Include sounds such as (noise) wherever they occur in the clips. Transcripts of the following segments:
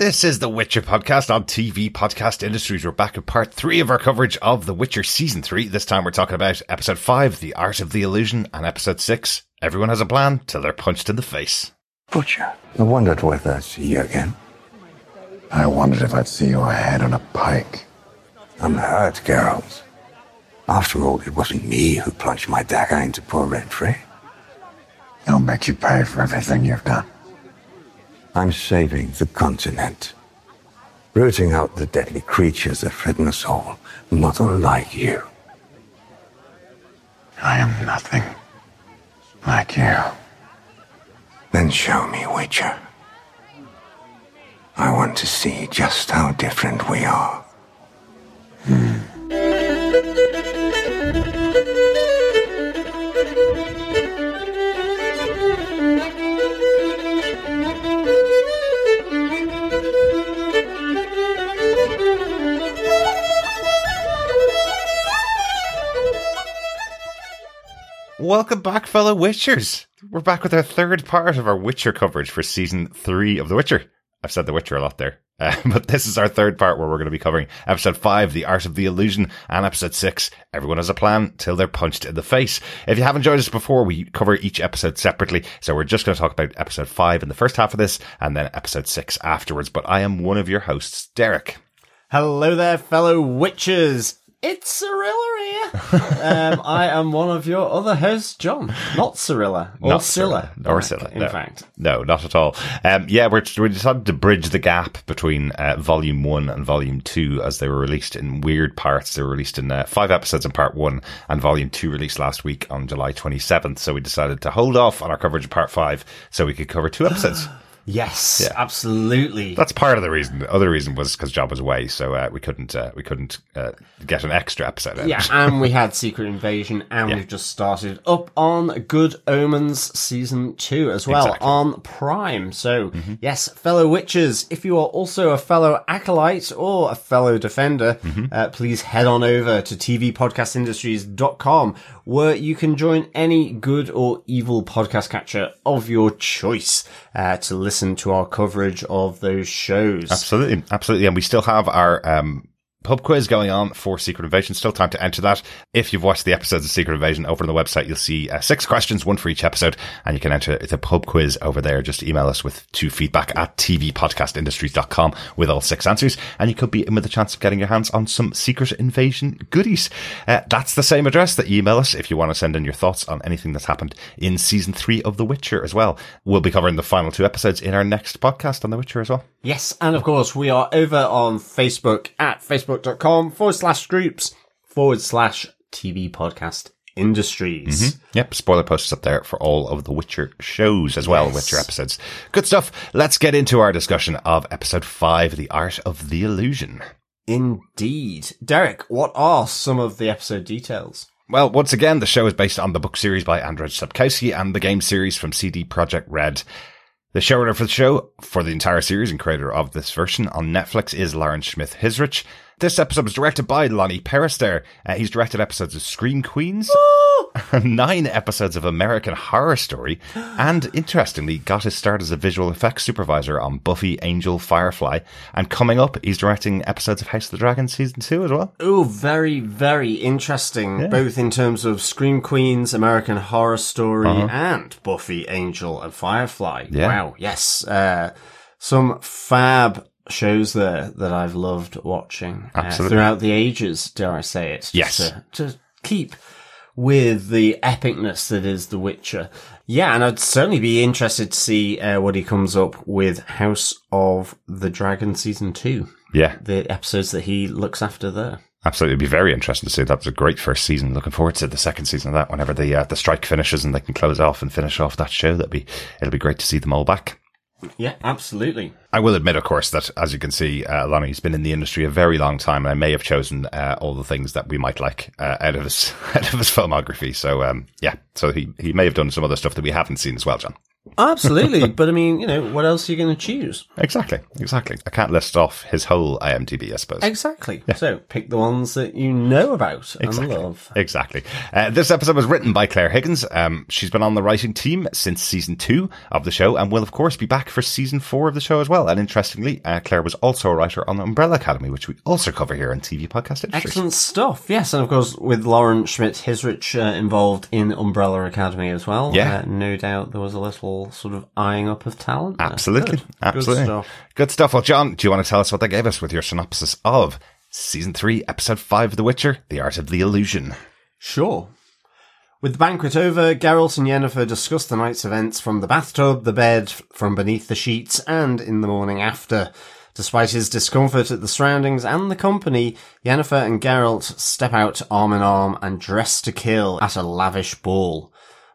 This is the Witcher podcast on TV Podcast Industries. We're back at part three of our coverage of The Witcher season three. This time we're talking about episode five, The Art of the Illusion, and episode six, Everyone Has a Plan Till They're Punched in the Face. Butcher, I wondered whether I'd see you again. I wondered if I'd see your head on a pike. I'm hurt, Geralt. After all, it wasn't me who plunged my dagger into poor Renfrey. I'll make you pay for everything you've done. I'm saving the continent. Rooting out the deadly creatures that threaten us all, not unlike you. I am nothing like you. Then show me, Witcher. I want to see just how different we are. Hmm. Welcome back, fellow Witchers. We're back with our third part of our Witcher coverage for season three of The Witcher. I've said The Witcher a lot there. (laughs) Uh, but this is our third part where we're going to be covering episode five, The Art of the Illusion, and episode six, Everyone Has a Plan Till They're Punched in the Face. If you haven't joined us before, we cover each episode separately. So we're just going to talk about episode five in the first half of this and then episode six afterwards. But I am one of your hosts, Derek. Hello there, fellow witches. It's Cirilla here. um, I am one of your other hosts, John. Not Cirilla. Or Not Scylla. Or Scylla. In no. fact. No, not at all. Um, yeah, we're, we decided to bridge the gap between uh, volume one and volume two as they were released in weird parts. They were released in uh, five episodes in part one and volume two released last week on July 27th. So we decided to hold off on our coverage of part five so we could cover two episodes. (gasps) (gasps) (gasps) Yes, Yeah. absolutely. That's part of the reason. The other reason was because Job was away, so uh, we couldn't uh, we couldn't uh, get an extra episode. Out. yeah, and we had Secret Invasion, and Yeah. we've just started up on Good Omens season two as well Exactly. on Prime. So, yes, fellow witches, if you are also a fellow acolyte or a fellow defender, uh, please head on over to tvpodcastindustries.com where you can join any good or evil podcast catcher of your choice uh, to listen to our coverage of those shows. Absolutely, absolutely, and we still have our um, pub quiz going on for Secret Invasion. Still time to enter that. If you've watched the episodes of Secret Invasion over on the website, you'll see uh, six questions, one for each episode, and you can enter the pub quiz over there. Just email us with two feedback at tvpodcastindustries.com with all six answers, and you could be in with a chance of getting your hands on some Secret Invasion goodies. Uh, that's the same address that you email us if you want to send in your thoughts on anything that's happened in season three of The Witcher as well. We'll be covering the final two episodes in our next podcast on The Witcher as well. Yes, and of course, we are over on Facebook at facebook.com forward slash groups forward slash TV podcast industries. Mm-hmm. Yep, spoiler posts up there for all of the Witcher shows as well, Yes. Witcher episodes. Good stuff. Let's get into our discussion of episode five, The Art of the Illusion. Indeed. Derek, what are some of the episode details? Well, once again, the show is based on the book series by Andrzej Sapkowski and the game series from CD Projekt Red. The showrunner for the show, for the entire series and creator of this version on Netflix is Lauren Schmidt Hissrich. This episode was directed by Loni Peristere. Uh, he's directed episodes of Scream Queens, (laughs) nine episodes of American Horror Story, and interestingly, got his start as a visual effects supervisor on Buffy, Angel, Firefly. And coming up, he's directing episodes of House of the Dragon season two as well. Oh, very, very interesting, both in terms of Scream Queens, American Horror Story, and Buffy, Angel, and Firefly. Yeah. Wow, yes. Uh, some fab shows there that I've loved watching uh, throughout the ages, dare I say it. just Yes. To, to keep with the epicness that is The Witcher. Yeah, and I'd certainly be interested to see uh, what he comes up with House of the Dragon Season 2 Yeah, the episodes that he looks after there. Absolutely, it'd be very interesting to see. That was a great first season. Looking forward to the second season of that. Whenever the uh, the strike finishes and they can close off and finish off that show, that'd be it'll be great to see them all back. Yeah, absolutely. I will admit, of course, that as you can see, uh, Loni's been in the industry a very long time, and I may have chosen uh, all the things that we might like uh, out of his (laughs) out of his filmography. So, um, yeah, so he he may have done some other stuff that we haven't seen as well, John. Absolutely, but I mean, you know, what else are you going to choose? Exactly, exactly. I can't list off his whole IMDb, I suppose. Exactly. So pick the ones that you know about Exactly. and love. Exactly. Uh, this episode was written by Clare Higgins. Um, she's been on the writing team since season two of the show and will, of course, be back for season four of the show as well. And interestingly, uh, Clare was also a writer on the Umbrella Academy, which we also cover here on TV Podcast Industry. Excellent stuff. Yes, and of course with Lauren Schmidt Hissrich uh, involved in Umbrella Academy as well. Yeah. Uh, no doubt there was a little sort of eyeing up of talent. there. Absolutely. Good. Absolutely. Good stuff. Good stuff. Well, John, do you want to tell us what they gave us with your synopsis of season three, episode five of The Witcher, The Art of the Illusion? Sure. With the banquet over, Geralt and Yennefer discuss the night's events from the bathtub, the bed, from beneath the sheets, and in the morning after. Despite his discomfort at the surroundings and the company, Yennefer and Geralt step out arm in arm and dress to kill at a lavish ball.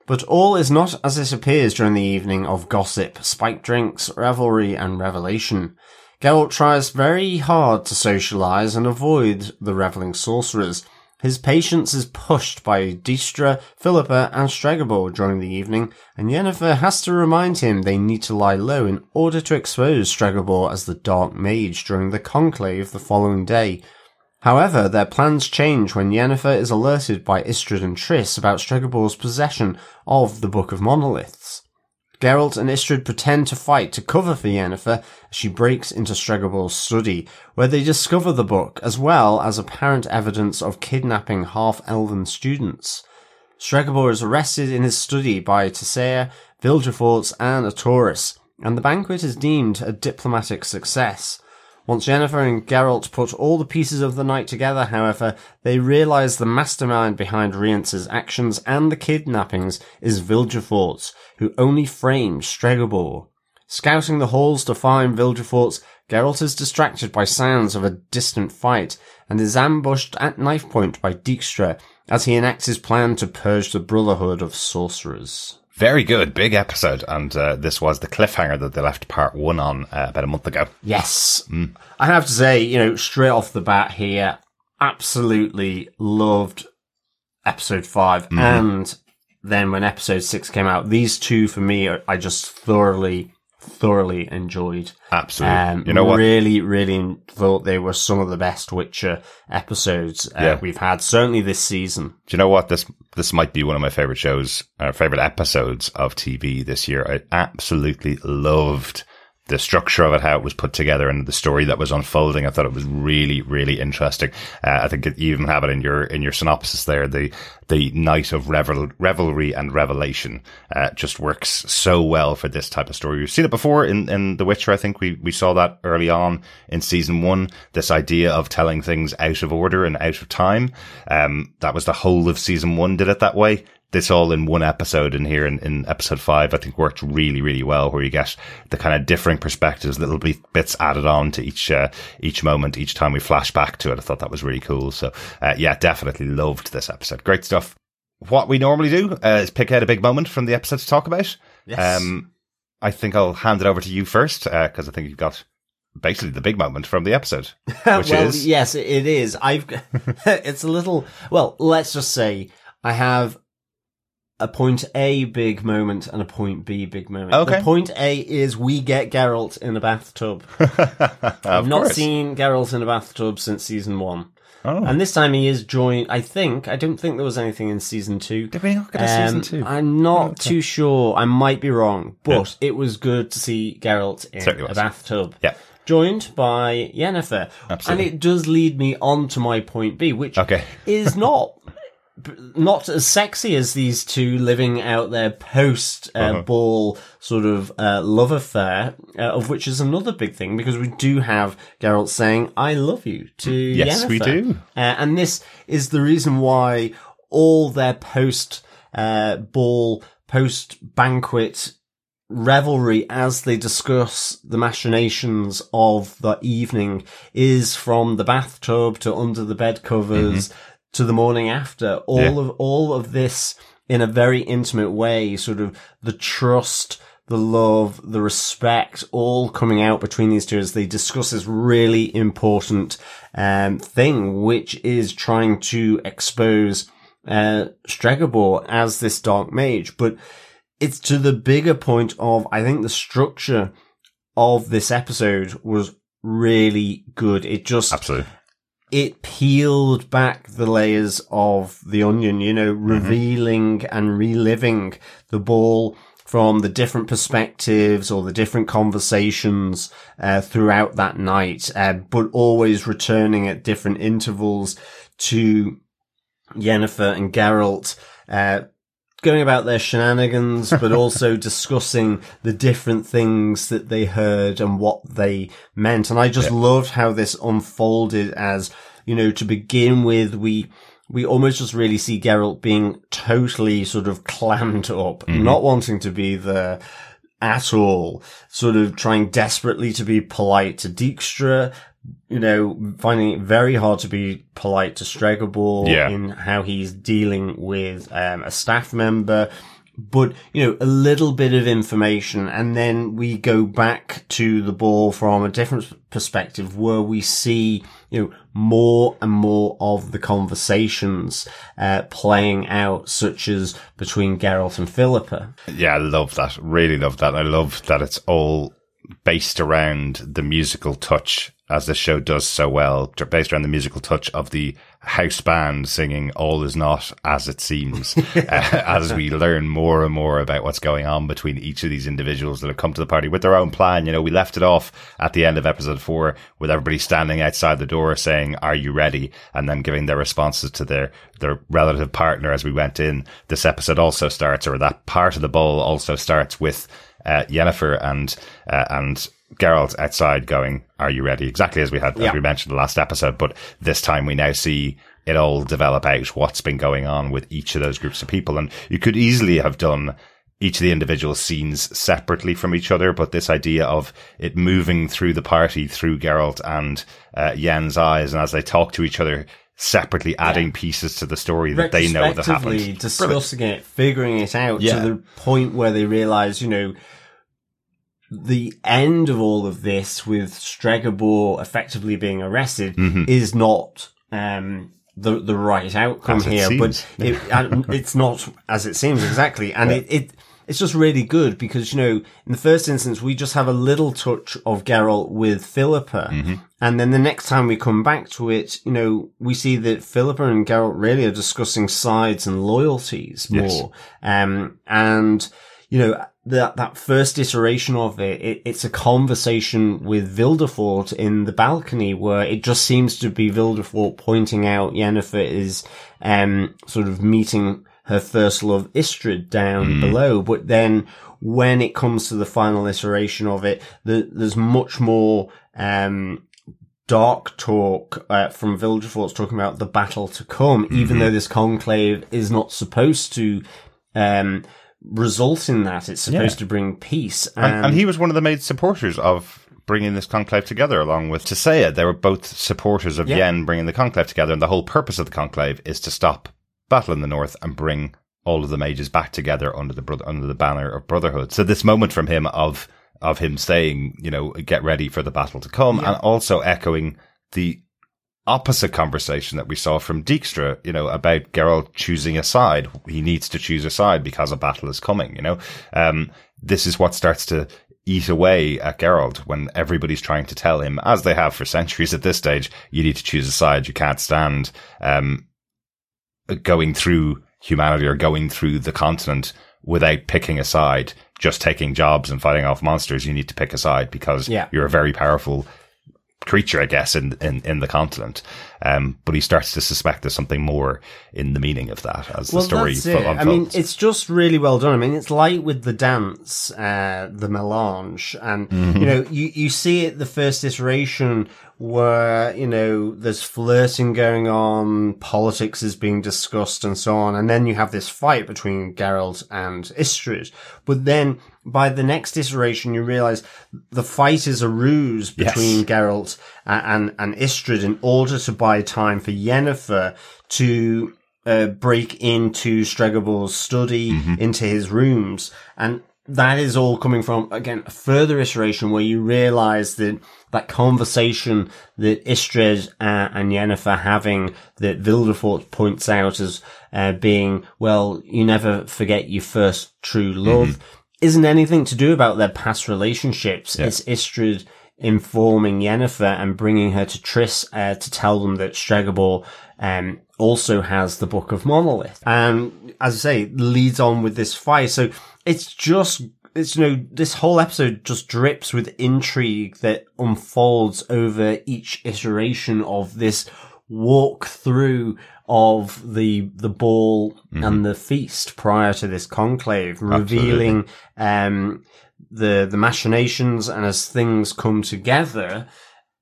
But all is not as it appears during the evening of gossip, spiked drinks, revelry, and revelation. Geralt tries very hard to socialize and avoid the reveling sorcerers. His patience is pushed by Dijkstra, Philippa, and Stregobor during the evening, and Yennefer has to remind him they need to lie low in order to expose Stregobor as the Dark Mage during the conclave the following day. However, their plans change when Yennefer is alerted by Istredd and Triss about Stregobor's possession of the Book of Monoliths. Geralt and Istredd pretend to fight to cover for Yennefer as she breaks into Stregobor's study, where they discover the book as well as apparent evidence of kidnapping half-elven students. Stregobor is arrested in his study by Tissaia, Vilgefortz, and Artorius, and the banquet is deemed a diplomatic success. Once Yennefer and Geralt put all the pieces of the night together, however, they realize the mastermind behind Rience's actions and the kidnappings is Vilgefortz, who only framed Stregobor. Scouting the halls to find Vilgefortz, Geralt is distracted by sounds of a distant fight and is ambushed at knife point by Dijkstra as he enacts his plan to purge the Brotherhood of Sorcerers. Very good. Big episode. And uh, this was the cliffhanger that they left part one on uh, about a month ago. Yes. I have to say, you know, straight off the bat here, absolutely loved episode 5 And then when episode six came out, these two for me, are, I just thoroughly, thoroughly enjoyed. Absolutely. Um, you know what? Really, really thought they were some of the best Witcher episodes uh, Yeah. we've had, certainly this season. Do you know what? This this might be one of my favorite shows, uh, favorite episodes of TV this year. I absolutely loved the structure of it, how it was put together, and the story that was unfolding. I thought it was really, really interesting. Uh, I think it, you even have it in your in your synopsis there. The the night of revel, revelry and revelation uh, just works so well for this type of story. We've seen it before in in The Witcher. I think we we saw that early on in season one. This idea of telling things out of order and out of time. Um, that was the whole of season one. Did it that way this all in one episode in here in, in episode five, I think worked really, really well where you get the kind of differing perspectives, little bit, bits added on to each, uh, each moment, each time we flash back to it. I thought that was really cool. So, uh, yeah, definitely loved this episode. Great stuff. What we normally do uh, is pick out a big moment from the episode to talk about. Yes. Um, I think I'll hand it over to you first, because I think you've got basically the big moment from the episode, (laughs) which well, is yes, it it is. I've, (laughs) it's a little, well, let's just say I have a point A big moment and a point B big moment. Okay. The point A is we get Geralt in a bathtub. (laughs) I've not course. seen Geralt in a bathtub since season one. Oh. And this time he is joined, I think, I don't think there was anything in season two. Did we not get a season Um, two? I'm not too sure. I might be wrong, but it was good to see Geralt in Certainly a was. bathtub. Yeah. Joined by Yennefer. Absolutely. And it does lead me on to my point B, which Okay. is not not as sexy as these two living out their post uh, Uh-huh. ball sort of uh, love affair, uh, of which is another big thing because we do have Geralt saying "I love you" to Yes, we do. Uh, and this is the reason why all their post uh, ball, post banquet revelry as they discuss the machinations of the evening is from the bathtub to under the bed covers to the morning after. All Yeah. of all of this in a very intimate way, sort of the trust, the love, the respect, all coming out between these two as they discuss this really important um, thing, which is trying to expose uh, Stregobor as this dark mage. But it's to the bigger point of, I think the structure of this episode was really good. It just, Absolutely. It peeled back the layers of the onion, you know, revealing and reliving the ball from the different perspectives or the different conversations uh, throughout that night, uh, but always returning at different intervals to Yennefer and Geralt, uh, going about their shenanigans, but (laughs) also discussing the different things that they heard and what they meant. And I just loved how this unfolded as, you know, to begin with, we, we almost just really see Geralt being totally sort of clammed up, mm-hmm. not wanting to be there at all, sort of trying desperately to be polite to Dijkstra, you know, finding it very hard to be polite to Stregobor Yeah. in how he's dealing with um, a staff member. But, you know, a little bit of information and then we go back to the ball from a different perspective where we see, you know, more and more of the conversations, uh, playing out, such as between Geralt and Philippa. Yeah, I love that. Really love that. I love that it's all based around the musical touch, as the show does so well, based around the musical touch of the house band singing All Is Not As It Seems, (laughs) uh, as we learn more and more about what's going on between each of these individuals that have come to the party with their own plan. You know, we left it off at the end of episode four with everybody standing outside the door saying, are you ready? And then giving their responses to their, their relative partner as we went in. This episode also starts, or that part of the ball also starts with uh, Yennefer and uh, and Geralt outside going, "Are you ready?" Exactly as we had Yeah. as we mentioned the last episode, but this time we now see it all develop out what's been going on with each of those groups of people, and you could easily have done each of the individual scenes separately from each other, but this idea of it moving through the party through Geralt and uh, Yen's eyes, and as they talk to each other separately, adding pieces to the story that they know that happened. discussing it, figuring it out Yeah. to the point where they realize, you know, the end of all of this with Stregobor effectively being arrested is not um, the the right outcome Mm-hmm. Here, but it, (laughs) and it's not as it seems exactly, and it. it it's just really good because, you know, in the first instance, we just have a little touch of Geralt with Philippa. Mm-hmm. And then the next time we come back to it, you know, we see that Philippa and Geralt really are discussing sides and loyalties Yes. more. Um, and, you know, that, that first iteration of it, it, it's a conversation with Vilgefortz in the balcony where it just seems to be Vilgefortz pointing out Yennefer is, um, sort of meeting her first love Istredd down below. But then when it comes to the final iteration of it, the, there's much more, um, dark talk uh, from Vilgefortz talking about the battle to come, even though this conclave is not supposed to um, result in that. It's supposed to bring peace. And, and he was one of the main supporters of bringing this conclave together, along with Tissaia. They were both supporters of Yeah. Yen bringing the conclave together, and the whole purpose of the conclave is to stop battle in the north and bring all of the mages back together under the bro- under the banner of brotherhood. So this moment from him of of him saying, you know, get ready for the battle to come, and also echoing the opposite conversation that we saw from Dijkstra, you know, about Geralt choosing a side. He needs to choose a side because a battle is coming, you know. Um, this is what starts to eat away at Geralt when everybody's trying to tell him, as they have for centuries at this stage, you need to choose a side. You can't stand, um, going through humanity or going through the continent without picking a side, just taking jobs and fighting off monsters. You need to pick a side because Yeah. you're a very powerful creature, I guess, in, in, in the continent. Um, but he starts to suspect there's something more in the meaning of that as the story that's it. unfolds. I mean, it's just really well done. I mean, it's like with the dance, uh, the melange, and Mm-hmm. you know, you you see it the first iteration where you know there's flirting going on, politics is being discussed, and so on, and then you have this fight between Geralt and Istredd. But then by the next iteration, you realize the fight is a ruse between Yes. Geralt and, and, Istredd in order to buy time for Yennefer to uh, break into Stregobor's study, into his rooms. And that is all coming from again a further iteration where you realize that that conversation that Istrid uh, and Yennefer having that Vilgefortz points out as uh, being well, you never forget your first true love, mm-hmm. isn't anything to do about their past relationships. Yeah. It's Istredd informing Yennefer and bringing her to Triss uh, to tell them that Stregobor um, also has the Book of Monolith. And as I say, leads on with this fight. So it's just it's you know this whole episode just drips with intrigue that unfolds over each iteration of this walk through of the the ball mm-hmm. and the feast prior to this conclave, revealing um, the the machinations and as things come together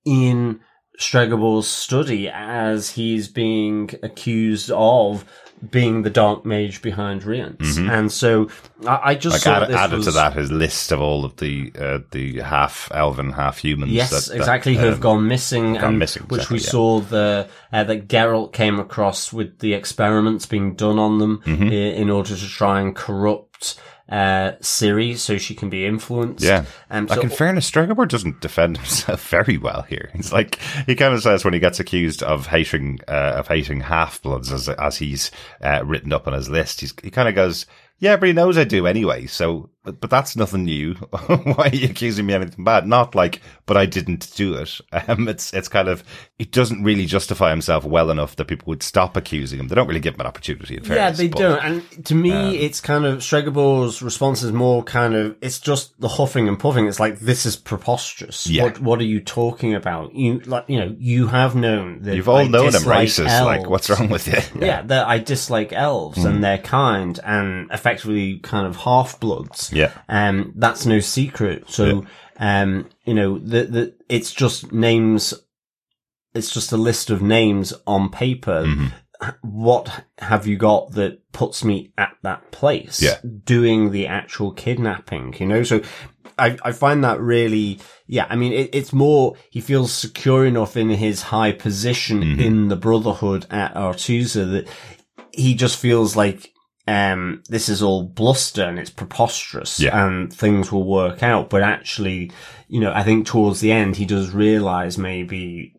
in Stregobor's study as he's being accused of being the dark mage behind Rience. Mm-hmm. And so I, I just like add, added was, to that his list of all of the uh, the half elven, half humans. Yes, that, exactly, that, who have um, gone missing, gone and missing, which exactly, we yeah. saw the uh, that Geralt came across with the experiments being done on them mm-hmm. in, in order to try and corrupt uh, Ciri so she can be influenced. Yeah. Um, like in fairness, Stregobor doesn't defend (laughs) himself very well here. He's like, he kind of says when he gets accused of hating, uh, of hating half bloods as, as he's, uh, written up on his list, he's, he kind of goes, yeah, but he knows I do anyway. So, but, but that's nothing new. (laughs) Why are you accusing me of anything bad? Not like, but I didn't do it. (laughs) Um, it's, it's kind of, it doesn't really justify himself well enough that people would stop accusing him. They don't really give him an opportunity. In fairness, yeah, they but, don't. And to me, um, it's kind of Stregobor's response is more kind of, it's just the huffing and puffing. It's like, this is preposterous. Yeah. What, what are you talking about? You, like, you know, you have known that You've all I known him racist. elves. Like, what's wrong with you? Yeah, that I dislike elves Mm. and their kind and effectively kind of half bloods. Yeah. Um, that's no secret. So, um, you know, the, the, it's just names, it's just a list of names on paper. Mm-hmm. What have you got that puts me at that place? Yeah. Doing the actual kidnapping, you know? So, I, I find that really, yeah, I mean, it, it's more, he feels secure enough in his high position Mm-hmm. in the Brotherhood at Aretuza that he just feels like, um, this is all bluster and it's preposterous Yeah. and things will work out. But actually, you know, I think towards the end, he does realize maybe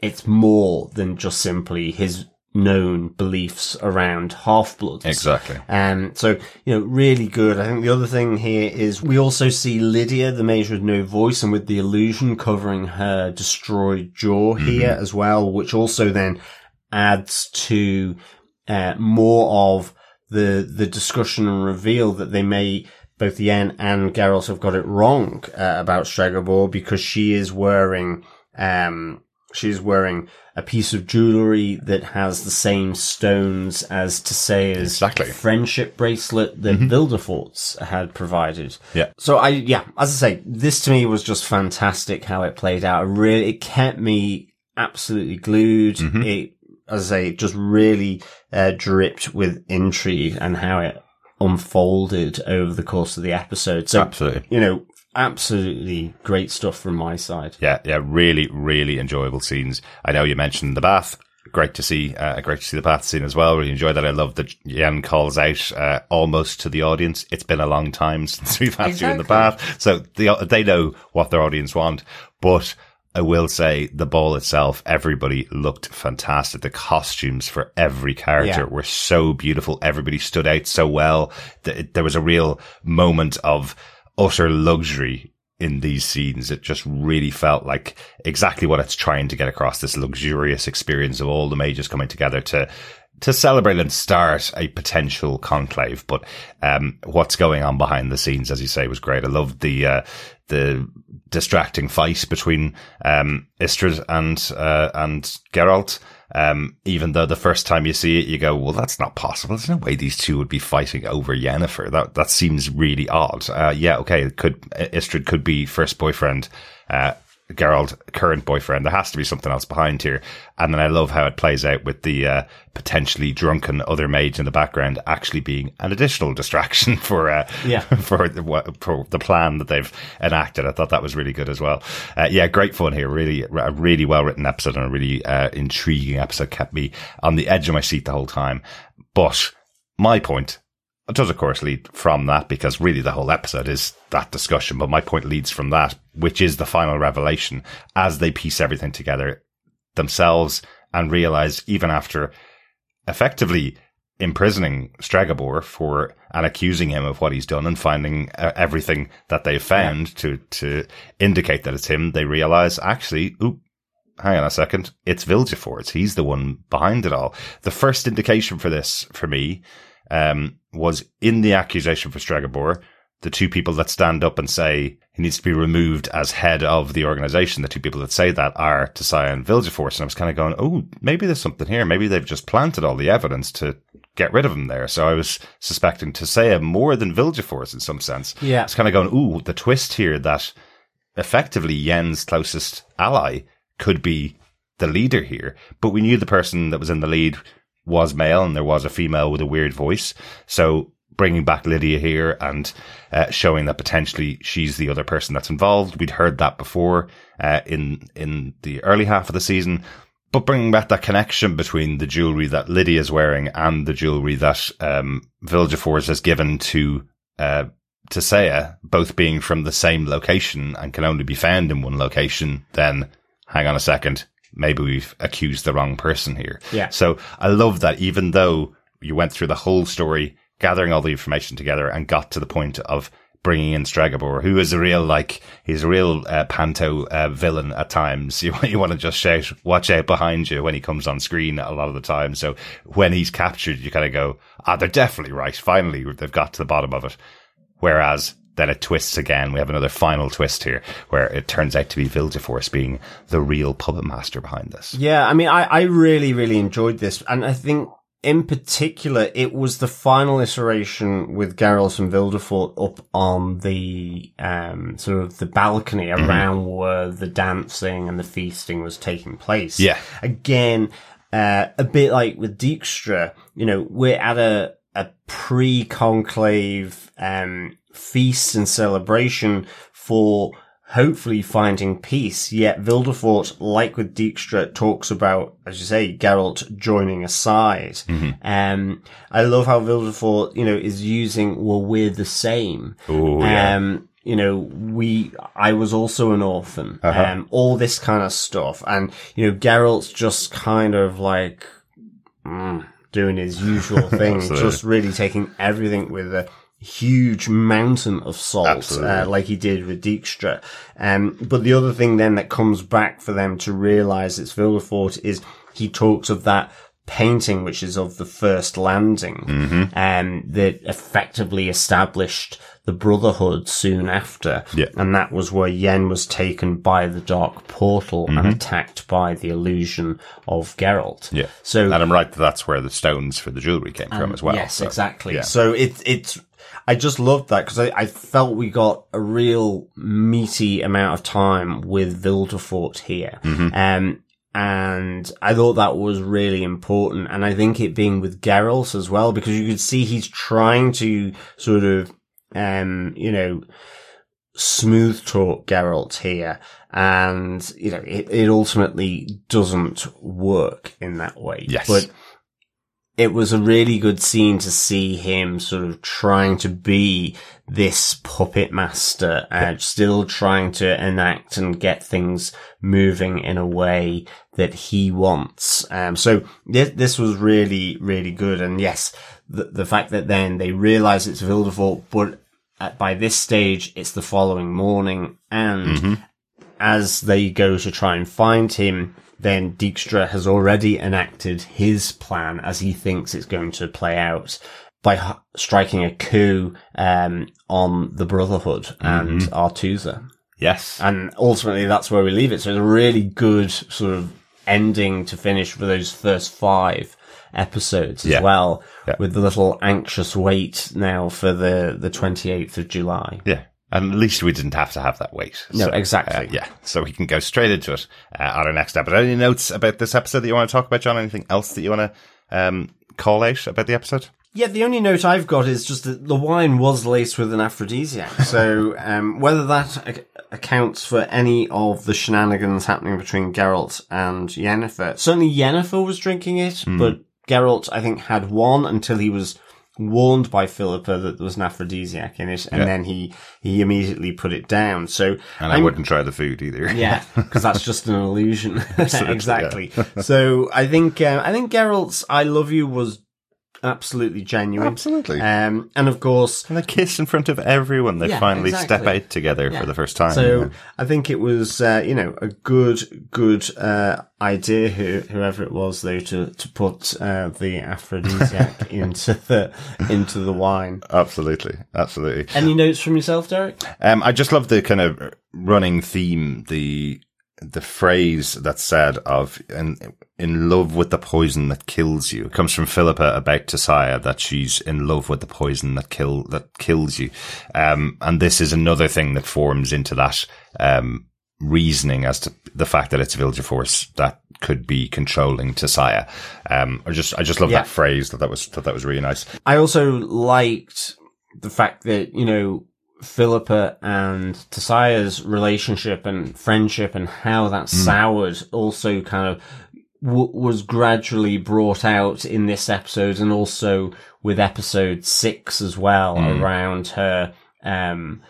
it's more than just simply his known beliefs around half-bloods. Exactly. Um, so, you know, really good. I think the other thing here is we also see Lydia, the major with no voice and with the illusion covering her destroyed jaw here as well, which also then adds to, uh, more of the, the discussion and reveal that they may, both Yen and Geralt have got it wrong, uh, about Stregobor because she is wearing, um, she's wearing a piece of jewelry that has the same stones as Tissaia's Exactly. friendship bracelet that Vilgefortz's had provided. Yeah. So I, yeah, as I say, this to me was just fantastic how it played out. It really, it kept me absolutely glued. It, as I say, it just really uh, dripped with intrigue and how it unfolded over the course of the episode. So, Absolutely. you know, absolutely great stuff from my side. Yeah, yeah, really, really enjoyable scenes. I know you mentioned the bath. Great to see, uh, great to see the bath scene as well. Really enjoyed that. I love that Yen calls out uh, almost to the audience. It's been a long time (laughs) since we've had you in the bath, so the, they know what their audience want. But I will say the ball itself, everybody looked fantastic. The costumes for every character Yeah. were so beautiful. Everybody stood out so well. Th- There was a real moment of utter luxury in these scenes. It just really felt like exactly what it's trying to get across this luxurious experience of all the mages coming together to to celebrate and start a potential conclave. But um, what's going on behind the scenes, as you say, was great. I loved the uh, the distracting fight between um, Istredd and uh, and Geralt. Um, even though the first time you see it, you go, "Well, that's not possible. There's no way these two would be fighting over Yennefer. That that seems really odd." Uh, yeah, okay, it could Istredd could be first boyfriend. Uh, Geralt, current boyfriend. There has to be something else behind here. And then I love how it plays out with the uh, potentially drunken other mage in the background actually being an additional (laughs) distraction for uh, Yeah. (laughs) for the for the plan that they've enacted. I thought that was really good as well. Uh, yeah, great fun here. Really, a really well written episode and a really uh, intriguing episode. Kept me on the edge of my seat the whole time. But my point it does, of course, lead from that because really the whole episode is that discussion. But my point leads from that, which is the final revelation as they piece everything together themselves and realize even after effectively imprisoning Stregobor for and accusing him of what he's done and finding uh, everything that they've found yeah. to to indicate that it's him, they realize actually, oop, hang on a second, it's Vilgefortz. He's the one behind it all. The first indication for this for me um, was in the accusation for Stregobor, the two people that stand up and say he needs to be removed as head of the organization, the two people that say that are Tissaia and Vilgefortz. And I was kind of going, oh, maybe there's something here. Maybe they've just planted all the evidence to get rid of him there. So I was suspecting Tissaia more than Vilgefortz in some sense. Yeah. It's kind of going, ooh, the twist here that effectively Yen's closest ally could be the leader here. But we knew the person that was in the lead was male and there was a female with a weird voice. So bringing back Lydia here and uh, showing that potentially she's the other person that's involved. We'd heard that before uh, in in the early half of the season, but bringing back that connection between the jewelry that Lydia's wearing and the jewelry that um, Vilgefortz has given to uh, Tissaia, both being from the same location and can only be found in one location, then hang on a second, maybe we've accused the wrong person here. Yeah. So I love that even though you went through the whole story, gathering all the information together and got to the point of bringing in Stregobor, who is a real, like, he's a real uh, panto uh, villain at times. (laughs) You, you want to just shout, watch out behind you when he comes on screen a lot of the time. So when he's captured, you kind of go, ah, they're definitely right. Finally, they've got to the bottom of it. Whereas then it twists again. We have another final twist here where it turns out to be Vilgefortz being the real puppet master behind this. Yeah, I mean, I, I really, really enjoyed this. And I think in particular, it was the final iteration with Geralt and Vilgefortz up on the, um, sort of the balcony mm-hmm. around where the dancing and the feasting was taking place. Yeah. Again, uh, a bit like with Dijkstra, you know, we're at a, a pre-conclave, um, feast and celebration for hopefully finding peace. Yet Vilgefortz, like with Dijkstra, talks about, as you say, Geralt joining a side. Mm-hmm. Um, I love how Vilgefortz, you know, is using, well, we're the same. Ooh, yeah. Um, you know, we, I was also an orphan, Uh-huh. um, all this kind of stuff. And, you know, Geralt's just kind of like, mm, doing his usual (laughs) thing, just really taking everything with a huge mountain of salt, uh, like he did with Dijkstra. Um, but the other thing then that comes back for them to realize it's Vilgefortz is he talks of that painting, which is of the first landing, Mm-hmm. um, that effectively established the Brotherhood soon after. Yeah. And that was where Yen was taken by the Dark Portal and attacked by the illusion of Geralt. Yeah. So And I'm right that that's where the stones for the jewelry came from as well. Yes, So, exactly. yeah. So it, it's, I just loved that because I, I felt we got a real meaty amount of time with Vilgefortz here. Mm-hmm. Um, and I thought that was really important. And I think it being with Geralt as well, because you could see he's trying to sort of, um, you know, smooth talk Geralt here. And, you know, it, it ultimately doesn't work in that way. Yes. But it was a really good scene to see him sort of trying to be this puppet master and still trying to enact and get things moving in a way that he wants. Um, so this, this was really, really good. And yes, the, the fact that then they realize it's Vilgefortz, but at, by this stage, it's the following morning and as they go to try and find him, then Dijkstra has already enacted his plan as he thinks it's going to play out by striking a coup um, on the Brotherhood and Aretuza. Yes. And ultimately, that's where we leave it. So it's a really good sort of ending to finish for those first five episodes as Yeah. well, Yeah. with the little anxious wait now for the, the 28th of July. Yeah. And at least we didn't have to have that wait. No, So, exactly. uh, yeah. So we can go straight into it uh, on our next episode. Any notes about this episode that you want to talk about, John? Anything else that you want to um, call out about the episode? Yeah, the only note I've got is just that the wine was laced with an aphrodisiac. So, (laughs) um, whether that ac- accounts for any of the shenanigans happening between Geralt and Yennefer. Certainly Yennefer was drinking it, but Geralt, I think, had one until he was warned by Philippa that there was an aphrodisiac in it, and Yeah. then he he immediately put it down. So And I I'm- wouldn't try the food either. yeah, (laughs) because that's just an illusion. (laughs) exactly. so I think uh, I think Geralt's "I love you" was absolutely genuine. Absolutely. Um, and of course, And they kiss in front of everyone. They Yeah, finally exactly. step out together Yeah. for the first time. So Yeah. I think it was, uh, you know, a good, good uh, idea. Who, whoever it was, though, to to put uh, the aphrodisiac (laughs) into the into the wine. Absolutely, absolutely. Any notes from yourself, Derek? Um, I just love the kind of running theme, the the phrase that's said of in in love with the poison that kills you. It comes from Philippa about Tissaia that she's in love with the poison that kill that kills you. Um, and this is another thing that forms into that um reasoning as to the fact that it's a Force that could be controlling Tissaia. Um, I just I just love Yeah. that phrase that that was that that was really nice. I also liked the fact that, you know, Philippa and Tissaia's relationship and friendship and how that soured also kind of w- was gradually brought out in this episode and also with episode six as well around her, um,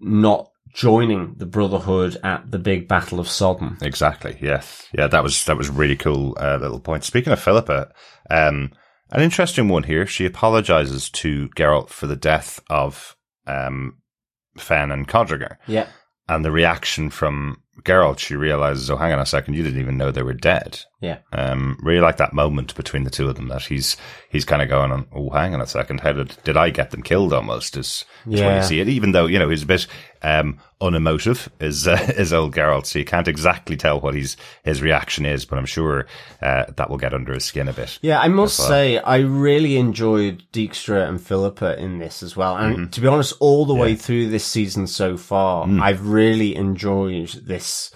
not joining the Brotherhood at the big battle of Sodden. Exactly. Yes. Yeah. That was that was a really cool uh, little point. Speaking of Philippa, um, an interesting one here. She apologizes to Geralt for the death of um, Fenn and Codringher, Yeah. and the reaction from Geralt. She realizes, oh, hang on a second, you didn't even know they were dead. Yeah. Um, really like that moment between the two of them that he's he's kind of going on. Oh, hang on a second, how did did I get them killed? Almost is, is when you see it. Even though you know he's a bit um, unemotive, is uh, (laughs) is old Geralt, so you can't exactly tell what his his reaction is. But I'm sure uh, that will get under his skin a bit. Yeah, I must well. say, I really enjoyed Dijkstra and Philippa in this as well. And Mm-hmm. to be honest, all the way through this season so far, Mm. I've really enjoyed this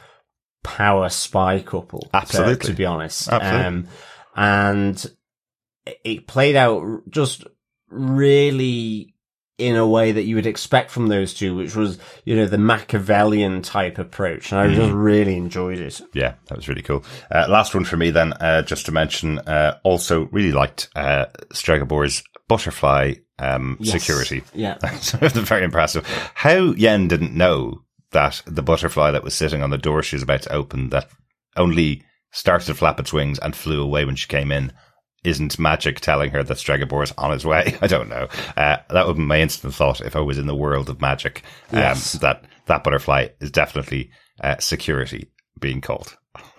power spy couple. Absolutely. To, be honest. Absolutely. Um, and it played out just really in a way that you would expect from those two, which was, you know, the Machiavellian type approach. And I Mm-hmm. just really enjoyed it. Yeah, that was really cool. Uh, last one for me then, uh, just to mention, uh, also really liked, uh, butterfly, um, Yes. security. Yeah. (laughs) So it was very impressive. How Yen didn't know that the butterfly that was sitting on the door she was about to open that only started to flap its wings and flew away when she came in isn't magic telling her that Stregobor is on his way. (laughs) I don't know. Uh, that would be my instant thought if I was in the world of magic. Um, Yes. that that butterfly is definitely uh, security being called. (laughs)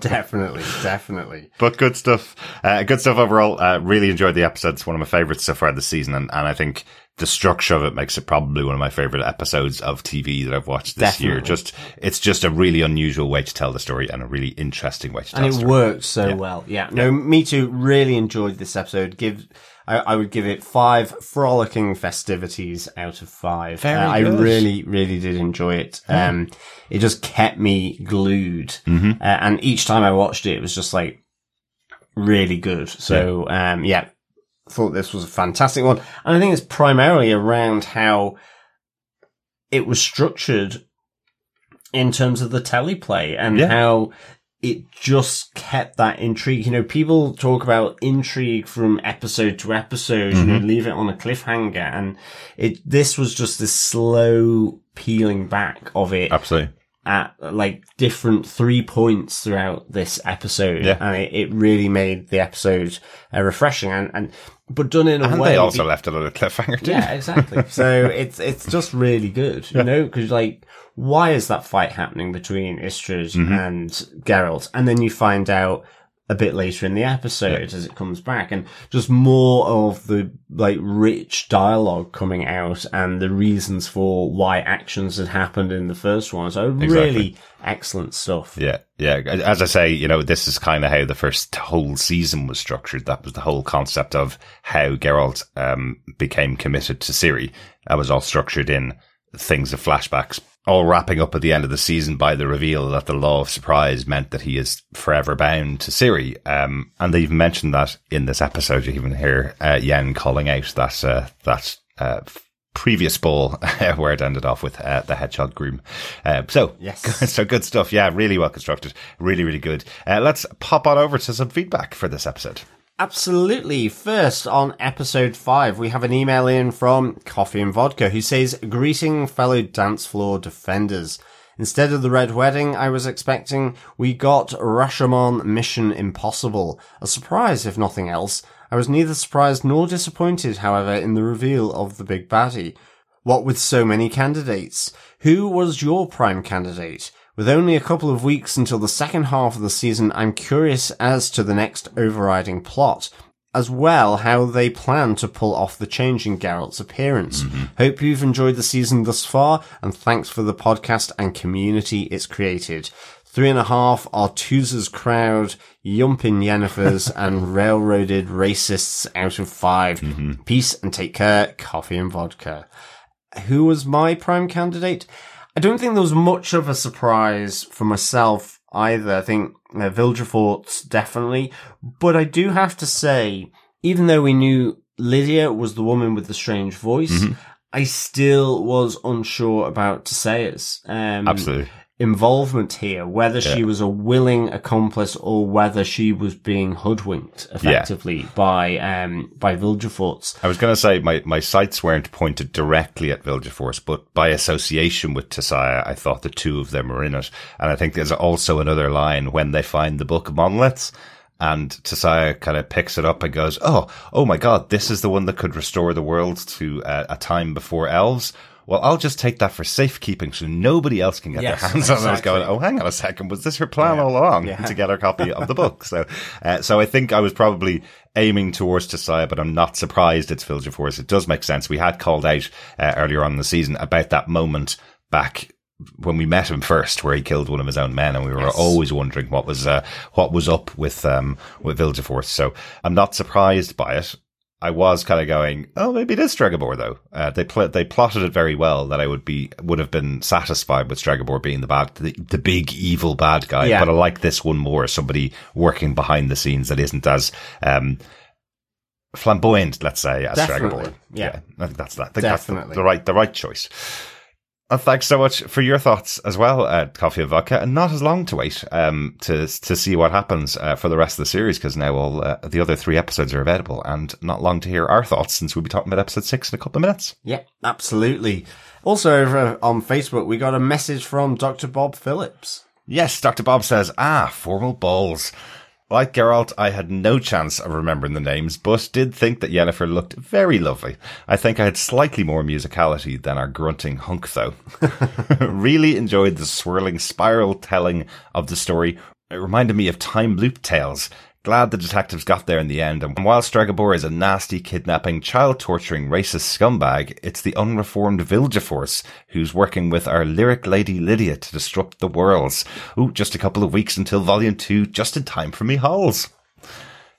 definitely. Definitely. But good stuff. Uh, good stuff overall. Uh, really enjoyed the episode. It's one of my favorites so far this season. And, and I think the structure of it makes it probably one of my favorite episodes of TV that I've watched this year. Just, it's just a really unusual way to tell the story and a really interesting way to tell and it worked so well. Yeah, no, me too. Really enjoyed this episode. Give, I, I would give it five frolicking festivities out of five. Very Uh, I really, really did enjoy it. Um, it just kept me glued, Mm-hmm. uh, and each time I watched it, it was just like really good. So, um, yeah, thought this was a fantastic one, and I think it's primarily around how it was structured in terms of the teleplay and Yeah. how it just kept that intrigue. You know, people talk about intrigue from episode to episode, you know, mm-hmm. leave it on a cliffhanger and it, this was just this slow peeling back of it Absolutely. At like different three points throughout this episode. Yeah. And it, it really made the episode uh, refreshing and, and, but done in a And way. they also be- left a cliffhanger too. yeah, exactly. (laughs) so it's it's just really good, you know, because like, why is that fight happening between Istredd Mm-hmm. and Geralt? And then you find out a bit later in the episode as it comes back, and just more of the like rich dialogue coming out and the reasons for why actions had happened in the first one. So really excellent stuff. Yeah, yeah. As I say, you know, this is kind of how the first whole season was structured. That was the whole concept of how Geralt um, became committed to Ciri. That was all structured in things of flashbacks, all wrapping up at the end of the season by the reveal that the law of surprise meant that he is forever bound to Ciri. Um, and they've mentioned that in this episode. You even hear uh, Yen calling out that uh, that. Uh, previous ball (laughs) where it ended off with uh, the hedgehog groom. Uh, so, Yes. (laughs) so good stuff. Yeah, really well constructed. Really, really good. Uh, let's pop on over to some feedback for this episode. Absolutely. First, on episode five, we have an email in from Coffee and Vodka who says, Greeting fellow dance floor defenders. Instead of the Red Wedding I was expecting, we got Rashomon Mission Impossible. A surprise, if nothing else. I was neither surprised nor disappointed, however, in the reveal of the big baddie. What with so many candidates? Who was your prime candidate? With only a couple of weeks until the second half of the season, I'm curious as to the next overriding plot, as well how they plan to pull off the change in Geralt's appearance. Mm-hmm. Hope you've enjoyed the season thus far, and thanks for the podcast and community it's created. Three and a half are crowd, yumping Yennefers, (laughs) and railroaded racists out of 5 mm-hmm. Peace and take care, coffee and vodka. Who was my prime candidate? I don't think there was much of a surprise for myself either. I think uh, Vilgefortz definitely, but I do have to say, even though we knew Lydia was the woman with the strange voice, I still was unsure about Tissaia's um, Absolutely. Involvement here, whether she was a willing accomplice or whether she was being hoodwinked effectively by um, by Vilgefortz. I was going to say my, my sights weren't pointed directly at Vilgefortz, but by association with Tissaia, I thought the two of them were in it. And I think there's also another line when they find the Book of Monoliths and Tissaia kind of picks it up and goes, Oh, oh my God, this is the one that could restore the world to uh, a time before elves. Well, I'll just take that for safekeeping so nobody else can get Yes, their hands on it. I was going, oh, hang on a second. Was this her plan all along Yeah. to get her copy of the book? So, uh, so I think I was probably aiming towards Tissaia, but I'm not surprised it's Vilgefortz. It does make sense. We had called out uh, earlier on in the season about that moment back when we met him first, where he killed one of his own men, and we were always wondering what was uh, what was up with um, with Vilgefortz. So I'm not surprised by it. I was kind of going, oh, maybe it is Stregobor though. Uh, they pl- they plotted it very well that I would be would have been satisfied with Stregobor being the bad, the, the big evil bad guy. Yeah. But I like this one more, somebody working behind the scenes that isn't as um, flamboyant, let's say, as Definitely, Stregobor. yeah. I think that's that. I think that's the, Definitely. the right the right choice. And thanks so much for your thoughts as well, uh, Coffee and Vodka, and not as long to wait um, to to see what happens uh, for the rest of the series because now all uh, the other three episodes are available, and not long to hear our thoughts since we'll be talking about episode six in a couple of minutes. Yeah, absolutely. Also over on Facebook, we got a message from Dr. Bob Phillips. Yes, Dr. Bob says, ah, formal balls. Like Geralt, I had no chance of remembering the names, but did think that Yennefer looked very lovely. I think I had slightly more musicality than our grunting hunk, though. (laughs) really enjoyed the swirling spiral telling of the story. It reminded me of time loop tales. Glad the detectives got there in the end. And while Stregobor is a nasty, kidnapping, child torturing, racist scumbag, it's the unreformed Vilgefortz who's working with our lyric lady Lydia to disrupt the worlds. Ooh, just a couple of weeks until volume two, just in time for me halls.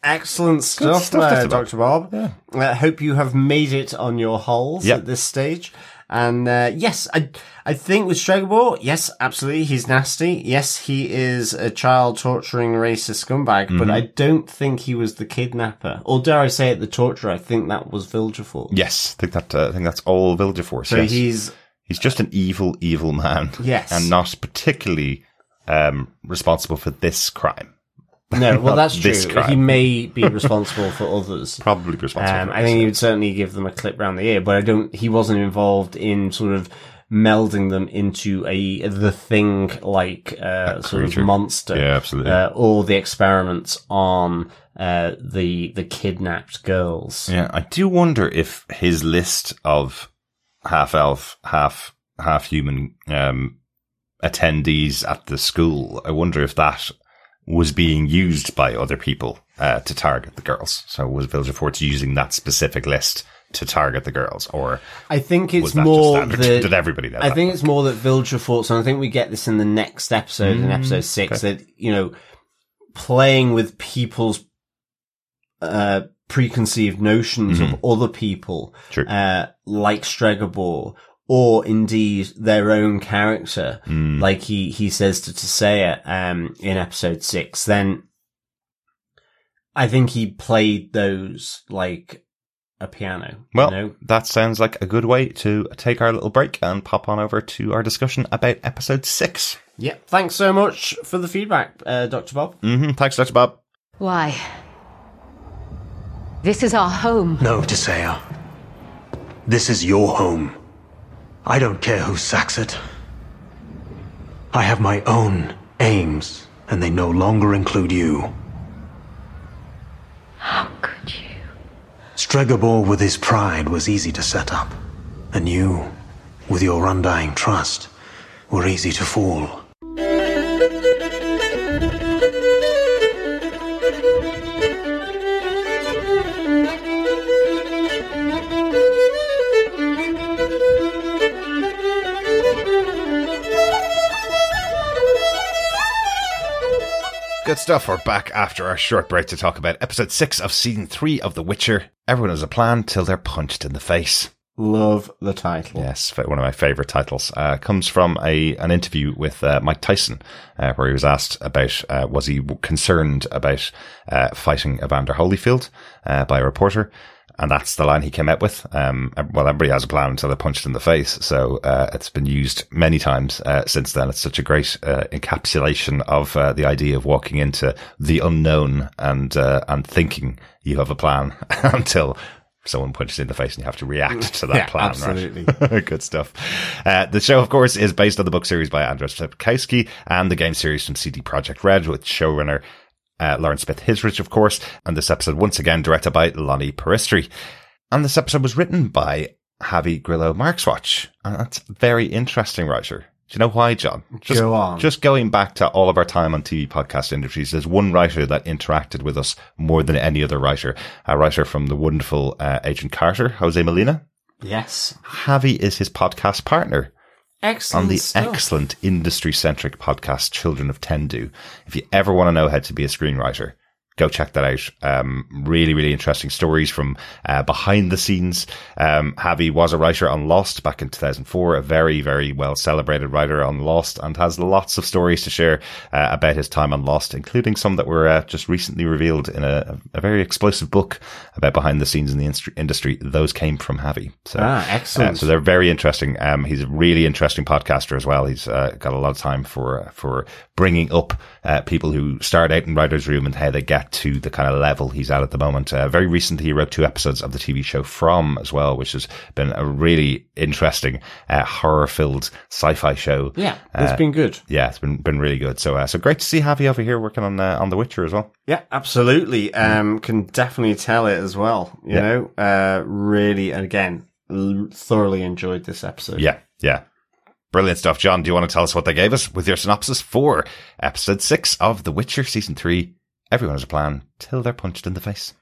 Excellent stuff, stuff, Dr. Bob. Bob. I uh, hope you have made it on your holes Yep. at this stage. And uh, yes, I I think with Stregobor, yes, absolutely, he's nasty. Yes, he is a child torturing racist scumbag, Mm-hmm. but I don't think he was the kidnapper. Or dare I say it, the torturer. I think that was Vilgefortz. Yes, I think that uh, I think that's all Vilgefortz. So yes. he's He's just an evil, evil man. Yes. and not particularly um, responsible for this crime. No, well, (laughs) that's true. He may be responsible for others. (laughs) Probably responsible. Um, I think he would certainly give them a clip round the ear, but I don't. He wasn't involved in sort of melding them into a the thing like uh, sort of monster, Yeah, absolutely. uh, or the experiments on uh, the the kidnapped girls. Yeah, I do wonder if his list of half elf, half half human um, attendees at the school. I wonder if that was being used by other people uh, to target the girls. So was Vilgefortz using that specific list to target the girls, or I think it's more that Did everybody I think it's more that Vilgefortz, and I think we get this in the next episode, Mm, in episode six, that you know, playing with people's uh, preconceived notions of other people, Mm-hmm. Uh, like Stregobor, or indeed their own character, Mm. like he he says to Tissaia um, in episode six. Then I think he played those like a piano. Well, you know? that sounds like a good way to take our little break and pop on over to our discussion about episode six. Yeah, thanks so much for the feedback, uh, Dr. Bob. hmm Thanks, Dr. Bob. Why? This is our home. No, Tissaia. This is your home. I don't care who sacks it. I have my own aims, and they no longer include you. How could you? Stregobor with his pride was easy to set up, and you, with your undying trust, were easy to fool. Good stuff. We're back after our short break to talk about episode six of season three of The Witcher. Everyone has a plan till they're punched in the face. Love the title. Yes, one of my favorite titles. Uh, comes from a an interview with uh, Mike Tyson, uh, where he was asked about uh, was he concerned about uh, fighting Evander Holyfield uh, by a reporter, and that's the line he came up with. Um, well, everybody has a plan until they're punched in the face. So uh, it's been used many times uh, since then. It's such a great uh, encapsulation of uh, the idea of walking into the unknown and uh, and thinking you have a plan (laughs) until someone punches in the face and you have to react to that Yeah, plan. absolutely. Right? (laughs) Good stuff. Uh, the show, of course, is based on the book series by Andrzej Sapkowski and the game series from CD Projekt Red with showrunner uh, Lauren Schmidt Hissrich, of course. And this episode, once again, directed by Loni Peristere. And this episode was written by Javi Grillo-Marxuach. And that's very interesting, writer. Do you know why, John? Just, Go on. Just going back to all of our time on TV podcast industries, there's one writer that interacted with us more than any other writer. A writer from the wonderful uh, Agent Carter, Jose Molina. Yes. Javi is his podcast partner Excellent. on the stuff. excellent industry centric podcast Children of Tendu. If you ever want to know how to be a screenwriter, go check that out. Um, really, really interesting stories from uh, behind the scenes. Um, Javi was a writer on Lost back in 2004, a very, very well celebrated writer on Lost and has lots of stories to share uh, about his time on Lost, including some that were uh, just recently revealed in a, a very explosive book about behind the scenes in the instru- industry. Those came from Javi. So, Ah, excellent. uh, so they're very interesting. Um, he's a really interesting podcaster as well. He's uh, got a lot of time for for bringing up uh, people who start out in writers' room and how they get to the kind of level he's at at the moment. Uh, very recently, he wrote two episodes of the TV show From as well, which has been a really interesting uh, horror-filled sci-fi show. Yeah, it's been good. Yeah, it's been been really good. So uh, so great to see Javi over here working on uh, on The Witcher as well. Yeah, absolutely. Um, can definitely tell it as well. You Yeah. know, uh, really, again, l- thoroughly enjoyed this episode. Yeah, yeah. Brilliant stuff. John, do you want to tell us what they gave us with your synopsis for episode six of The Witcher season three? Everyone has a plan till they're punched in the face.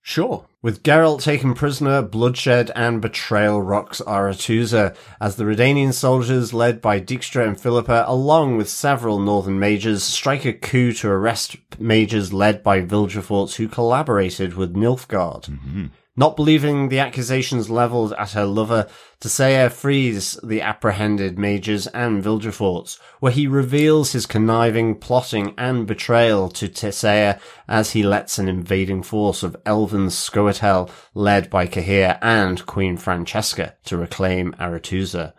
Sure. With Geralt taken prisoner, bloodshed and betrayal rocks Aretuza as the Redanian soldiers led by Dijkstra and Philippa, along with several northern mages, strike a coup to arrest mages led by Vilgefortz who collaborated with Nilfgaard. Mm-hmm. Not believing the accusations levelled at her lover, Tissaia frees the apprehended mages and Vilgefortz, where he reveals his conniving, plotting, and betrayal to Tissaia as he lets an invading force of elven Scoia'tael, led by Cahir and Queen Francesca, to reclaim Aretuza.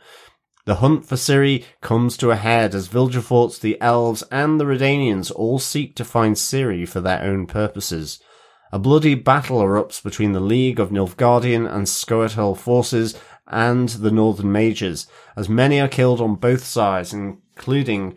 The hunt for Ciri comes to a head as Vilgefortz, the elves, and the Redanians all seek to find Ciri for their own purposes. A bloody battle erupts between the League of Nilfgaardian and Scoia'tael forces and the Northern Mages, as many are killed on both sides, including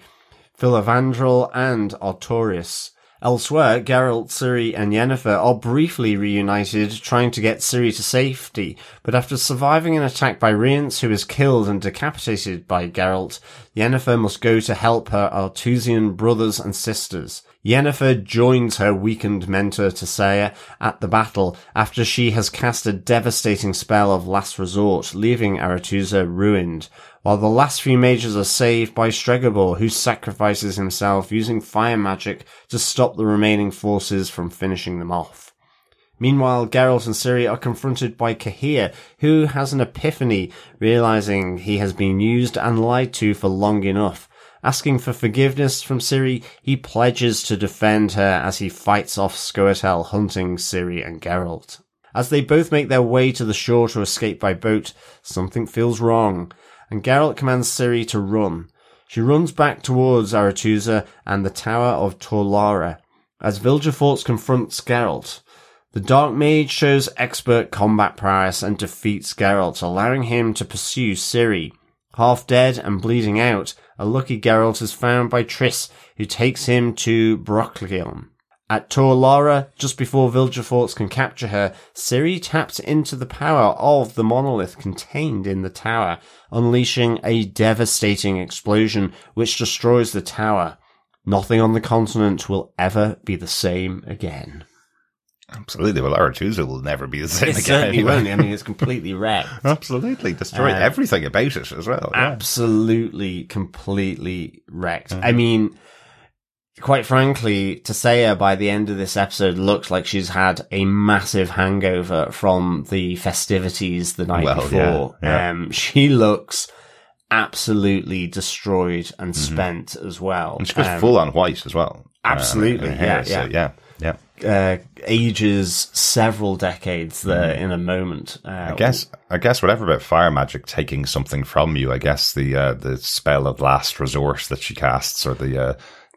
Filavandrel and Artorius. Elsewhere, Geralt, Ciri, and Yennefer are briefly reunited, trying to get Ciri to safety, but after surviving an attack by Rience, who is killed and decapitated by Geralt, Yennefer must go to help her Artusian brothers and sisters. Yennefer joins her weakened mentor Tissaia at the battle after she has cast a devastating spell of last resort, leaving Aretuza ruined, while the last few mages are saved by Stregobor, who sacrifices himself using fire magic to stop the remaining forces from finishing them off. Meanwhile, Geralt and Ciri are confronted by Cahir, who has an epiphany, realizing he has been used and lied to for long enough. Asking for forgiveness from Ciri, he pledges to defend her as he fights off Scoia'tael hunting Ciri and Geralt. As they both make their way to the shore to escape by boat, something feels wrong, and Geralt commands Ciri to run. She runs back towards Aretuza and the Tower of Tor Lara, as Vilgefortz confronts Geralt. The Dark Mage shows expert combat prowess and defeats Geralt, allowing him to pursue Ciri. Half dead and bleeding out, a lucky Geralt is found by Triss, who takes him to Brokilon. At Tor Lara, just before Vilgefortz can capture her, Ciri taps into the power of the monolith contained in the tower, unleashing a devastating explosion which destroys the tower. Nothing on the continent will ever be the same again. Absolutely. Well, Aretuza will never be the same It (laughs) again. certainly anyway. won't. I mean, it's (laughs) completely wrecked. Absolutely. Destroyed Uh, everything about it as well. yeah. absolutely, completely wrecked. I mean, quite frankly, Tissaia by the end of this episode looks like she's had a massive hangover from the festivities the night Well, before. yeah, yeah. Um, she looks absolutely destroyed and spent as well. Mm-hmm. And she goes Um, full on white as well. absolutely, in her, yeah, so, yeah. yeah. Yeah. Uh, ages several decades there in a moment. Uh, Mm. I guess, I guess whatever about fire magic taking something from you, I guess the, uh, the spell of last resort that she casts or the, uh,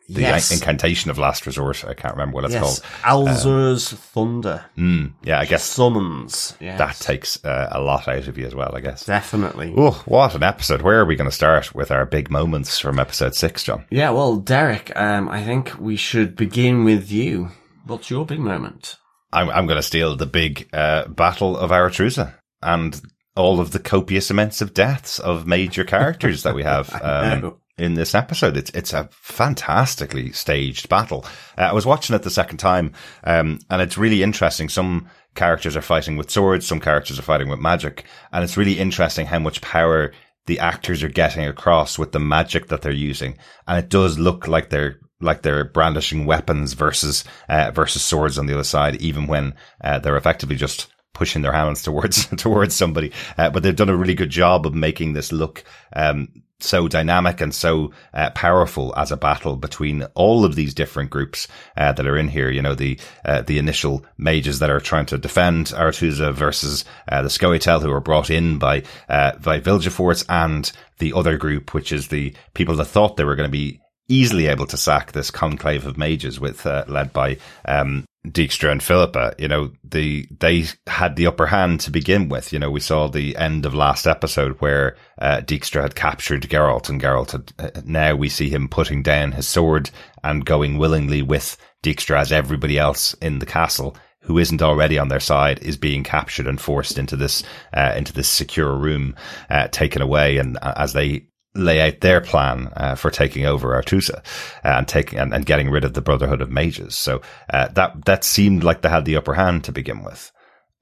the Yes. incantation of last resort. I can't remember what it's yes, called. Alzur's thunder Mm, yeah, I guess summons. Yes. that takes uh, a lot out of you as well, I guess. Definitely. Oh, what an episode. Where are we going to start with our big moments from episode six, John? Yeah, well, Derek, um, I think we should begin with you. What's your big moment? I'm, I'm going to steal the big uh, battle of Aretuza and all of the copious amounts of deaths of major characters that we (laughs) have um, in this episode. It's it's a fantastically staged battle. Uh, I was watching it the second time, um, and it's really interesting. Some characters are fighting with swords, some characters are fighting with magic, and it's really interesting how much power the actors are getting across with the magic that they're using. And it does look like they're like they're brandishing weapons versus uh, versus swords on the other side, even when uh, they're effectively just pushing their hands towards (laughs) towards somebody. Uh, but they've done a really good job of making this look um, so dynamic and so uh, powerful as a battle between all of these different groups uh, that are in here. You know, the uh, the initial mages that are trying to defend Aretuza versus uh, the Scoia'tael who are brought in by uh, by Vilgefortz and the other group, which is the people that thought they were going to be easily able to sack this conclave of mages with uh, led by um Dijkstra and Philippa, you know, the they had the upper hand to begin with. You know, we saw the end of last episode where uh, Dijkstra had captured Geralt, and Geralt had. Uh, now we see him putting down his sword and going willingly with Dijkstra, as everybody else in the castle who isn't already on their side is being captured and forced into this uh, into this secure room, uh, taken away, and uh, as they lay out their plan uh, for taking over Aretuza uh, and taking and, and getting rid of the Brotherhood of Mages. So uh, that that seemed like they had the upper hand to begin with,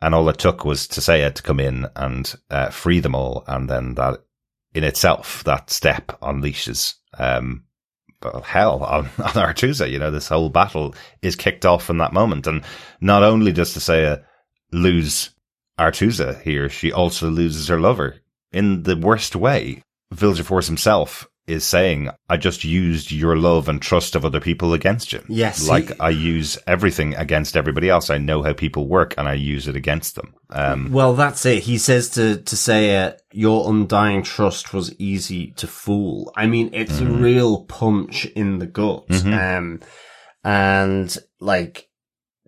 and all it took was Tissaia to come in and uh, free them all, and then that in itself that step unleashes. Um, hell on, (laughs) on Aretuza, you know, this whole battle is kicked off in that moment. And not only does Tissaia lose Aretuza here, she also loses her lover in the worst way. Vilgefortz himself is saying, I just used your love and trust of other people against you. Yes, Like he- I use everything against everybody else. I know how people work and I use it against them. Um, Well, that's it. He says to Tissaia, uh, "Your undying trust was easy to fool." I mean, it's a real punch in the gut, um, and like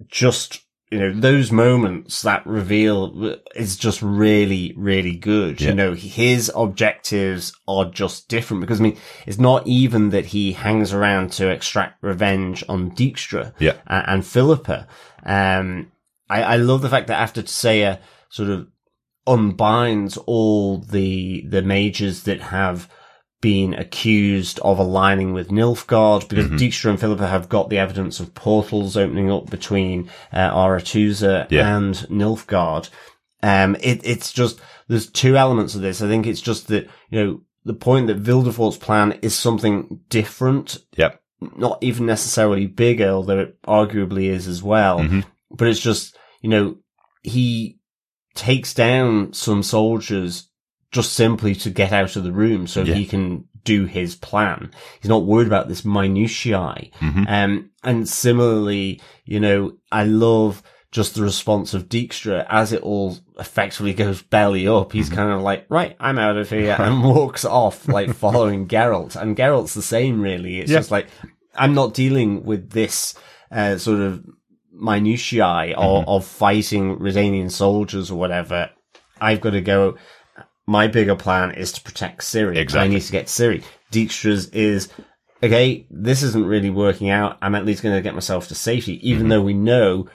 just you know those moments that reveal is just really really good. Yeah. You know, his objectives are just different because I mean, it's not even that he hangs around to extract revenge on Dijkstra Yeah. a- and Philippa. Um, I, I love the fact that after Tissaia sort of unbinds all the the mages that have been accused of aligning with Nilfgaard because Dijkstra and Philippa have got the evidence of portals opening up between uh, Aretuza Yeah. and Nilfgaard. Um, it, it's just, there's two elements of this. I think it's just that, you know, the point that Vilgefortz's plan is something different yep. not even necessarily bigger, although it arguably is as well. Mhm. But it's just, you know, he takes down some soldiers just simply to get out of the room so Yeah. he can do his plan. He's not worried about this minutiae. Mhm. Um, and similarly, you know, I love just the response of Dijkstra as it all effectively goes belly up. He's Mm-hmm. kind of like, right, I'm out of here (laughs) and walks off, like following (laughs) Geralt. And Geralt's the same, really. It's Yeah. just like, I'm not dealing with this, uh, sort of minutiae of, of fighting Redanian soldiers or whatever. I've got to go. My bigger plan is to protect Ciri. Exactly. I need to get Ciri. Dijkstra's is okay. This isn't really working out. I'm at least going to get myself to safety, even though we know,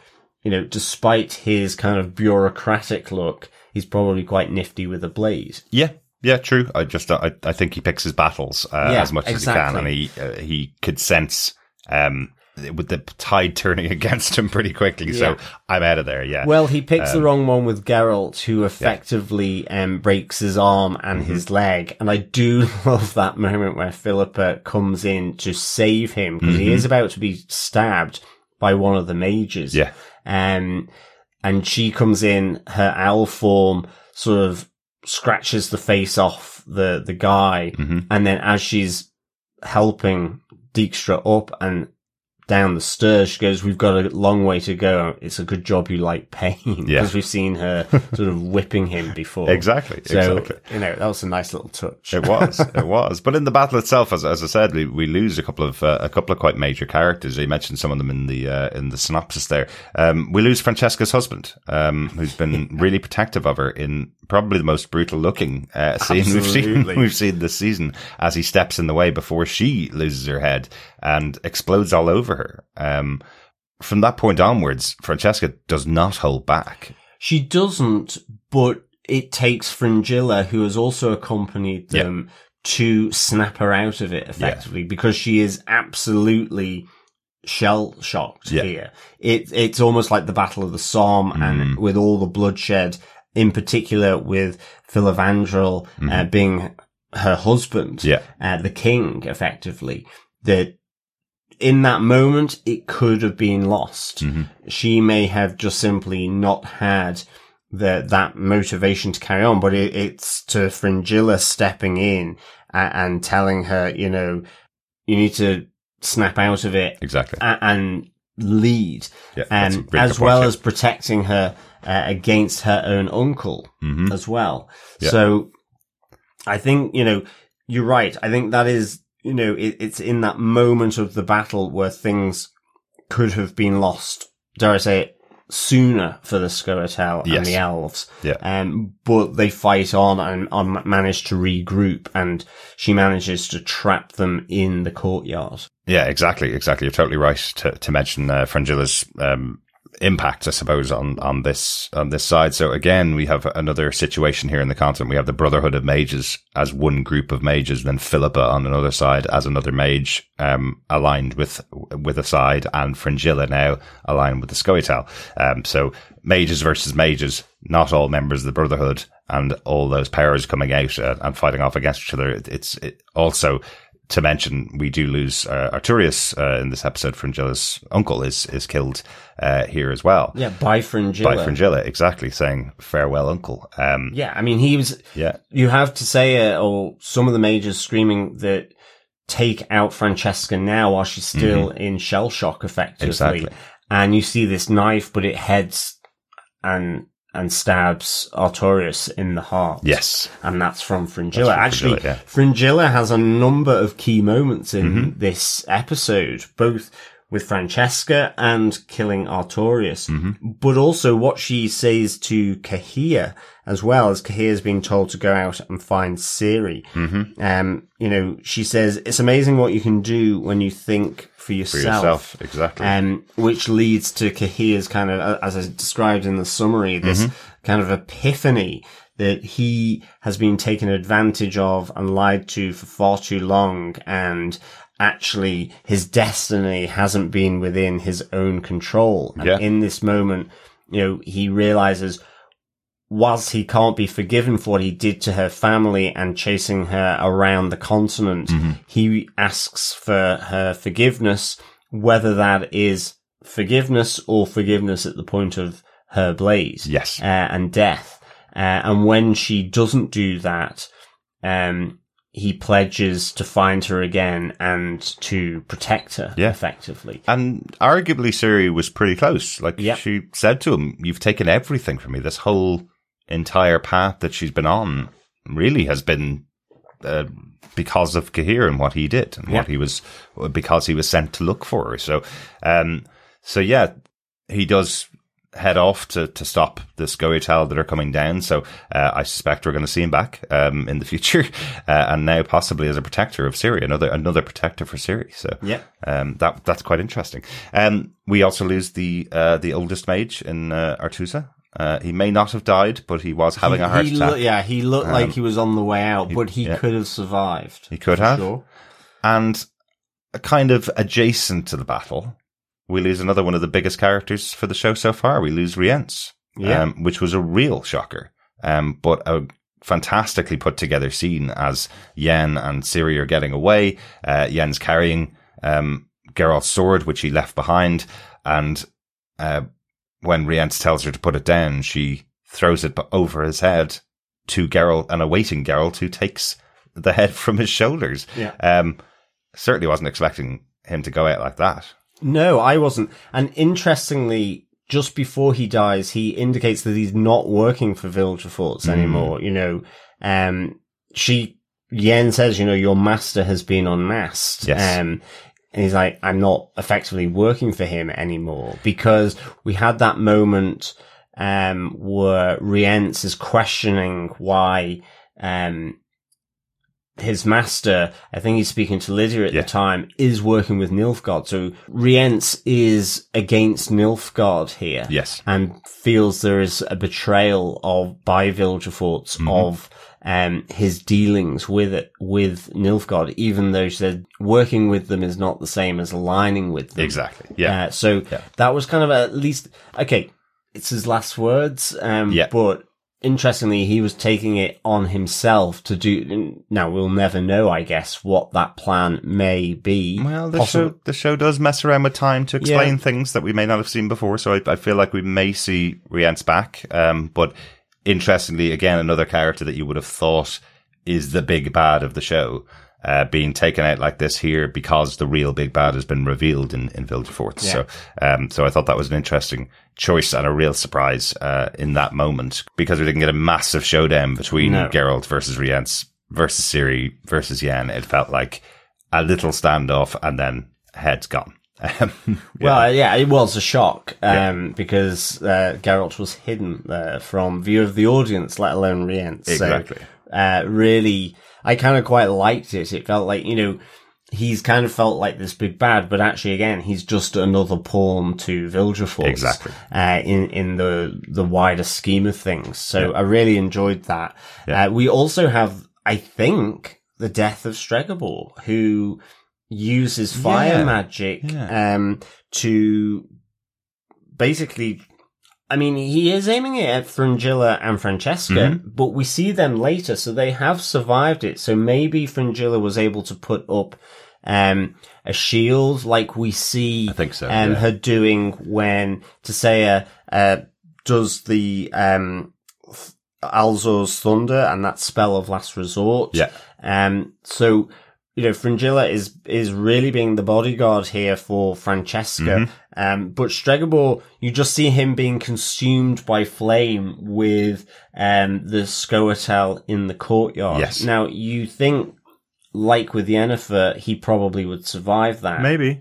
you know, despite his kind of bureaucratic look, he's probably quite nifty with a blade. Yeah, yeah, true. I just I, I think he picks his battles uh, Yeah, as much as he can, and he uh, he could sense um with the tide turning (laughs) against him pretty quickly. So I'm out of there. Yeah. Well, he picks the wrong one with Geralt, who effectively um, breaks his arm and his leg. And I do (laughs) love that moment where Philippa comes in to save him because he is about to be stabbed by one of the mages. Yeah. Um, and she comes in, her owl form sort of scratches the face off the, the guy. And then as she's helping Dijkstra up and down the stairs, she goes, we've got a long way to go. It's a good job you like pain. Yeah. Because we've seen her (laughs) sort of whipping him before. Exactly, So, exactly. you know, that was a nice little touch. It was, it was. But in the battle itself, as, as I said, we, we lose a couple of uh, a couple of quite major characters. You mentioned some of them in the uh, in the synopsis there. Um, we lose Francesca's husband, um, who's been (laughs) really protective of her in probably the most brutal looking uh, scene we've seen (laughs) we've seen this season. As he steps in the way before she loses her head and explodes all over her. Um, from that point onwards, Francesca does not hold back. She doesn't, but it takes Fringilla, who has also accompanied Yeah. them, to snap her out of it effectively because she is absolutely shell shocked Yeah. here. It, it's almost like the Battle of the Somme Mm. and with all the bloodshed, in particular with Filavandrel uh, being her husband, Mm-hmm. Yeah. uh, the king effectively, that in that moment, it could have been lost. Mm-hmm. She may have just simply not had the, that motivation to carry on, but it, it's to Fringilla stepping in and, and telling her, you know, you need to snap out of it Exactly. a- and lead, Yeah, and as point, well yeah. as protecting her uh, against her own uncle Mm-hmm. as well. Yeah. So I think, you know, you're right. I think that is, you know, it, it's in that moment of the battle where things could have been lost, dare I say it, sooner for the Scoia'tael and the elves. Yeah. Um, but they fight on and, and manage to regroup and she manages to trap them in the courtyard. Yeah, exactly, exactly. You're totally right to, to mention uh, Fringilla's um, impact, I suppose, on on this on this side. So again, we have another situation here in the continent. We have the Brotherhood of Mages as one group of mages, then Philippa on another side as another mage, um, aligned with with a side, and Fringilla now aligned with the Scoia'tael. Um, so mages versus mages, not all members of the Brotherhood, and all those powers coming out uh, and fighting off against each other. It's it also to mention, we do lose uh, Artorius uh, in this episode. Fringilla's uncle is is killed uh, here as well Yeah, by Fringilla. by Fringilla, exactly saying farewell, uncle. Um, Yeah, I mean, he was. yeah, You have to say, uh, or some of the majors screaming that take out Francesca now while she's still in shell shock, effectively. Exactly. And you see this knife, but it heads and and stabs Artorius in the heart. yes, And that's from Fringilla. That's from Actually, Fringilla, yeah. Fringilla has a number of key moments in Mm-hmm. this episode, both with Francesca and killing Artorius, Mm-hmm. but also what she says to Cahir as well, as Cahir's being told to go out and find Ciri. Mm-hmm. Um, you know, she says, it's amazing what you can do when you think for for yourself. yourself, exactly. Um, which leads to Cahir's kind of, uh, as I described in the summary, this kind of epiphany that he has been taken advantage of and lied to for far too long and actually his destiny hasn't been within his own control. And Yeah. in this moment, you know, he realizes whilst he can't be forgiven for what he did to her family and chasing her around the continent, he asks for her forgiveness, whether that is forgiveness or forgiveness at the point of her blade. Yes. Uh, and death. Uh, and when she doesn't do that, um, he pledges to find her again and to protect her Yeah. effectively. and arguably, Ciri was pretty close. Like Yep. she said to him, "You've taken everything from me. This whole entire path that she's been on really has been." Uh, because of Cahir and what he did and what he was, because he was sent to look for her. So, um, so yeah, he does head off to, to stop the Scoia'tael that are coming down. So uh, I suspect we're going to see him back um, in the future, (laughs) uh, and now possibly as a protector of Syria, another another protector for Syria. So Yeah. um, that that's quite interesting. Um, we also lose the uh, the oldest mage in uh, Aretuza. Uh, he may not have died, but he was having a heart he attack. loo- yeah, he looked like he was on the way out, but he yeah. could have survived. He could have. Sure. And kind of adjacent to the battle, we lose another one of the biggest characters for the show so far. We lose Rience, Yeah. um, which was a real shocker, um, but a fantastically put together scene as Yen and Ciri are getting away. Uh, Yen's carrying um, Geralt's sword, which he left behind, and uh, when Rience tells her to put it down, she throws it over his head to Geralt and awaiting Geralt, who takes the head from his shoulders. Yeah. Um, certainly wasn't expecting him to go out like that. No, I wasn't. And interestingly, just before he dies, he indicates that he's not working for Vilgefortz Hmm. anymore. You know, um, she, Yen says, you know, your master has been unmasked. Yes. Um, and he's like, I'm not effectively working for him anymore because we had that moment, um, where Rience is questioning why, um, his master, I think he's speaking to Lydia at Yeah. the time, is working with Nilfgaard. So Rience is against Nilfgaard here. Yes. And feels there is a betrayal of, by Vilgefortz Mm-hmm. of, um, his dealings with it, with Nilfgaard, even though she said working with them is not the same as aligning with them. Exactly. Yeah. Uh, so Yeah. that was kind of at least okay. It's his last words. Um, Yeah. but interestingly, he was taking it on himself to do. Now we'll never know, I guess, what that plan may be. well, the Possibly- show the show does mess around with time to explain Yeah. things that we may not have seen before. So I, I feel like we may see Rience back. Um, but interestingly, again, another character that you would have thought is the big bad of the show. Uh, being taken out like this here because the real big bad has been revealed in, in Vilgefortz. Yeah. So, um, so I thought that was an interesting choice and a real surprise, uh, in that moment because we didn't get a massive showdown between No. Geralt versus Rience versus Ciri versus Yen. It felt like a little standoff and then heads gone. (laughs) Um, yeah. Well, yeah, it was a shock um, because uh, Geralt was hidden uh, from view of the audience, let alone Rience. Exactly. So, uh, really, I kind of quite liked it. It felt like you know he's kind of felt like this big bad, but actually, again, he's just another pawn to Vilgefortz. Exactly. Uh, in in the the wider scheme of things. So I really enjoyed that. Yeah. Uh, we also have, I think, the death of Stregobor, who uses fire Yeah. magic Yeah. um to basically I mean, he is aiming it at Fringilla and Francesca, Mm-hmm. but we see them later, so they have survived it. So maybe Fringilla was able to put up um, a shield like we see I think so, um, yeah. her doing when Tissaia uh, does the um, Alzur's Thunder and that spell of last resort. Yeah. Um, so, you know, Fringilla is, is really being the bodyguard here for Francesca. Mm-hmm. Um, but Stregobor, you just see him being consumed by flame with, um, the Scoia'tael in the courtyard. Yes. Now, you think, like with Yennefer, he probably would survive that. maybe.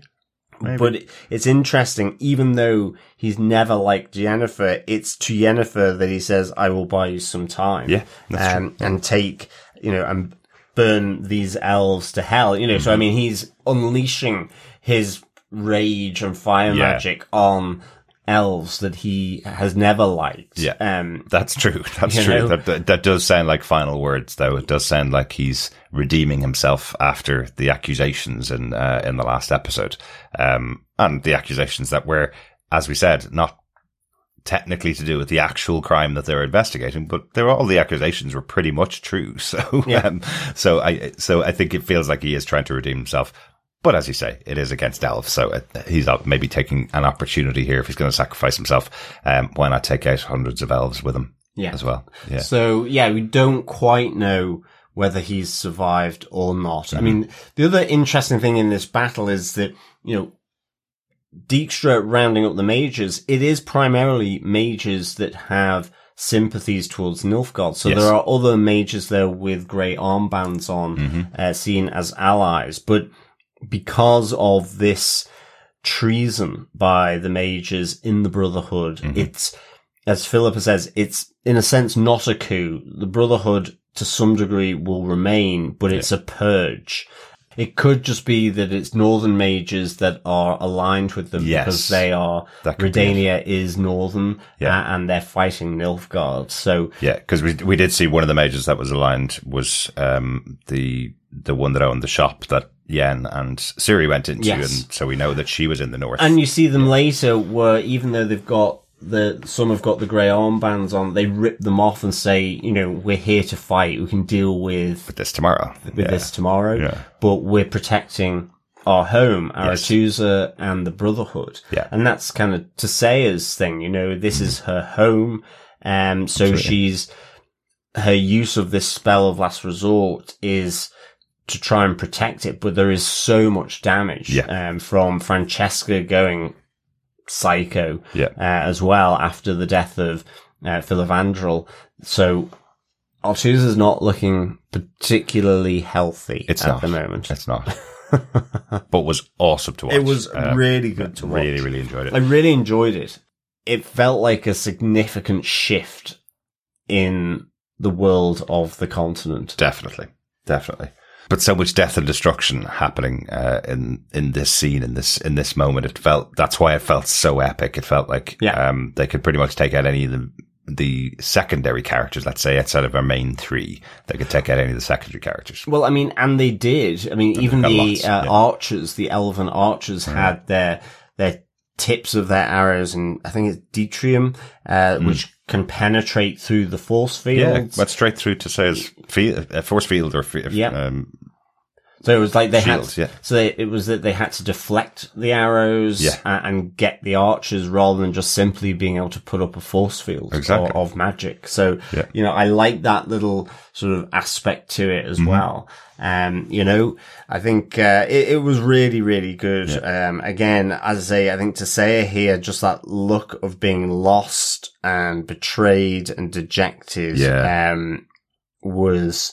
Maybe. But it's interesting, even though he's never liked Yennefer, it's to Yennefer that he says, I will buy you some time. Yeah, that's um, And take, you know, and burn these elves to hell. You know, so I Mm-hmm. mean, he's unleashing his rage and fire Yeah. magic on elves that he has never liked. Yeah. Um, That's true. (laughs) That's true. That, that that does sound like final words, though. It does sound like he's redeeming himself after the accusations in uh, in the last episode, um, and the accusations that were, as we said, not technically to do with the actual crime that they were investigating, but they were all the accusations were pretty much true. (laughs) So, Yeah. um, so I so I think it feels like he is trying to redeem himself. But as you say, it is against elves, so uh, he's maybe taking an opportunity here if he's going to sacrifice himself. Um, why not take out hundreds of elves with him? Yeah. as well. Yeah, So yeah, we don't quite know whether he's survived or not. Mm-hmm. I mean, the other interesting thing in this battle is that, you know, Dijkstra rounding up the mages, it is primarily mages that have sympathies towards Nilfgaard. So Yes. there are other mages there with grey armbands on, Mm-hmm. uh, seen as allies. But because of this treason by the mages in the Brotherhood. Mm-hmm. It's, as Philippa says, it's in a sense not a coup. The Brotherhood to some degree will remain, but it's a purge. It could just be that it's Northern mages that are aligned with them Yes. because they are, That could be it. Redania is Northern Yeah. uh, and they're fighting Nilfgaard. So Yeah, because we we did see one of the mages that was aligned was um the the one that owned the shop that Yen and Ciri went into, Yes. and so we know that she was in the north. And you see them later where even though they've got the, some have got the grey armbands on, they rip them off and say, you know, we're here to fight. We can deal with, with this tomorrow, with yeah. this tomorrow, Yeah. but we're protecting our home, Yes. Aretuza and the Brotherhood. Yeah. Mm. And that's kind of Tissaia's thing, you know, this is her home. Um, so Absolutely. she's, her use of this spell of last resort is to try and protect it, but there is so much damage Yeah. um, from Francesca going psycho Yeah. uh, as well after the death of uh, Filavandrel. So Aretuza's not looking particularly healthy It's at not the moment. It's not, (laughs) but was awesome to watch. It was Uh, really good to watch. Really, really enjoyed it. I really enjoyed it. It felt like a significant shift in the world of the continent. Definitely, definitely. But so much death and destruction happening uh, in in this scene in this in this moment. It felt that's why it felt so epic. It felt like Yeah. um, they could pretty much take out any of the the secondary characters. Let's say outside of our main three, they could take out any of the secondary characters. Well, I mean, and they did. I mean, even the lots, uh, yeah. Mm-hmm. archers, the elven archers, had their their tips of their arrows, and I think it's deuterium, uh, which can penetrate through the force Mm. Yeah, went straight through to say field, uh, force field or fi- Yeah. um, So it was like they Shields, had, yeah. so they, it was that they had to deflect the arrows Yeah. a- and, get the archers rather than just simply being able to put up a force field Exactly. of, of magic. So, Yeah. you know, I like that little sort of aspect to it Mm-hmm. as well. Um, you know, I think, uh, it, it was really, really good. Um, again, as I say, I think Tissaia here, just that look of being lost and betrayed and dejected, Yeah. um, was,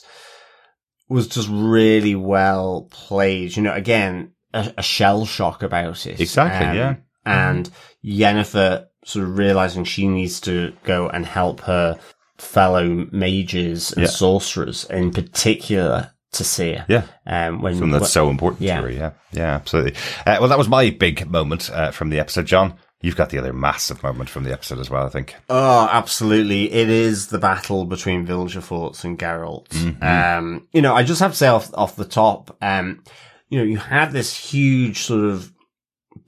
was just really well played. You know, again, a, a shell shock about it. Exactly, yeah. And Yennefer sort of realizing she needs to go and help her fellow mages and Yeah. sorcerers, in particular Tissaia. yeah. Um, when, Something that's when- so important yeah. to her. Yeah, yeah, absolutely. Uh, well, that was my big moment uh, from the episode, John. You've got the other massive moment from the episode as well, I think. Oh, absolutely. It is the battle between Vilgefortz and Geralt. Mm-hmm. Um, you know, I just have to say off, off the top, um, you know, you had this huge sort of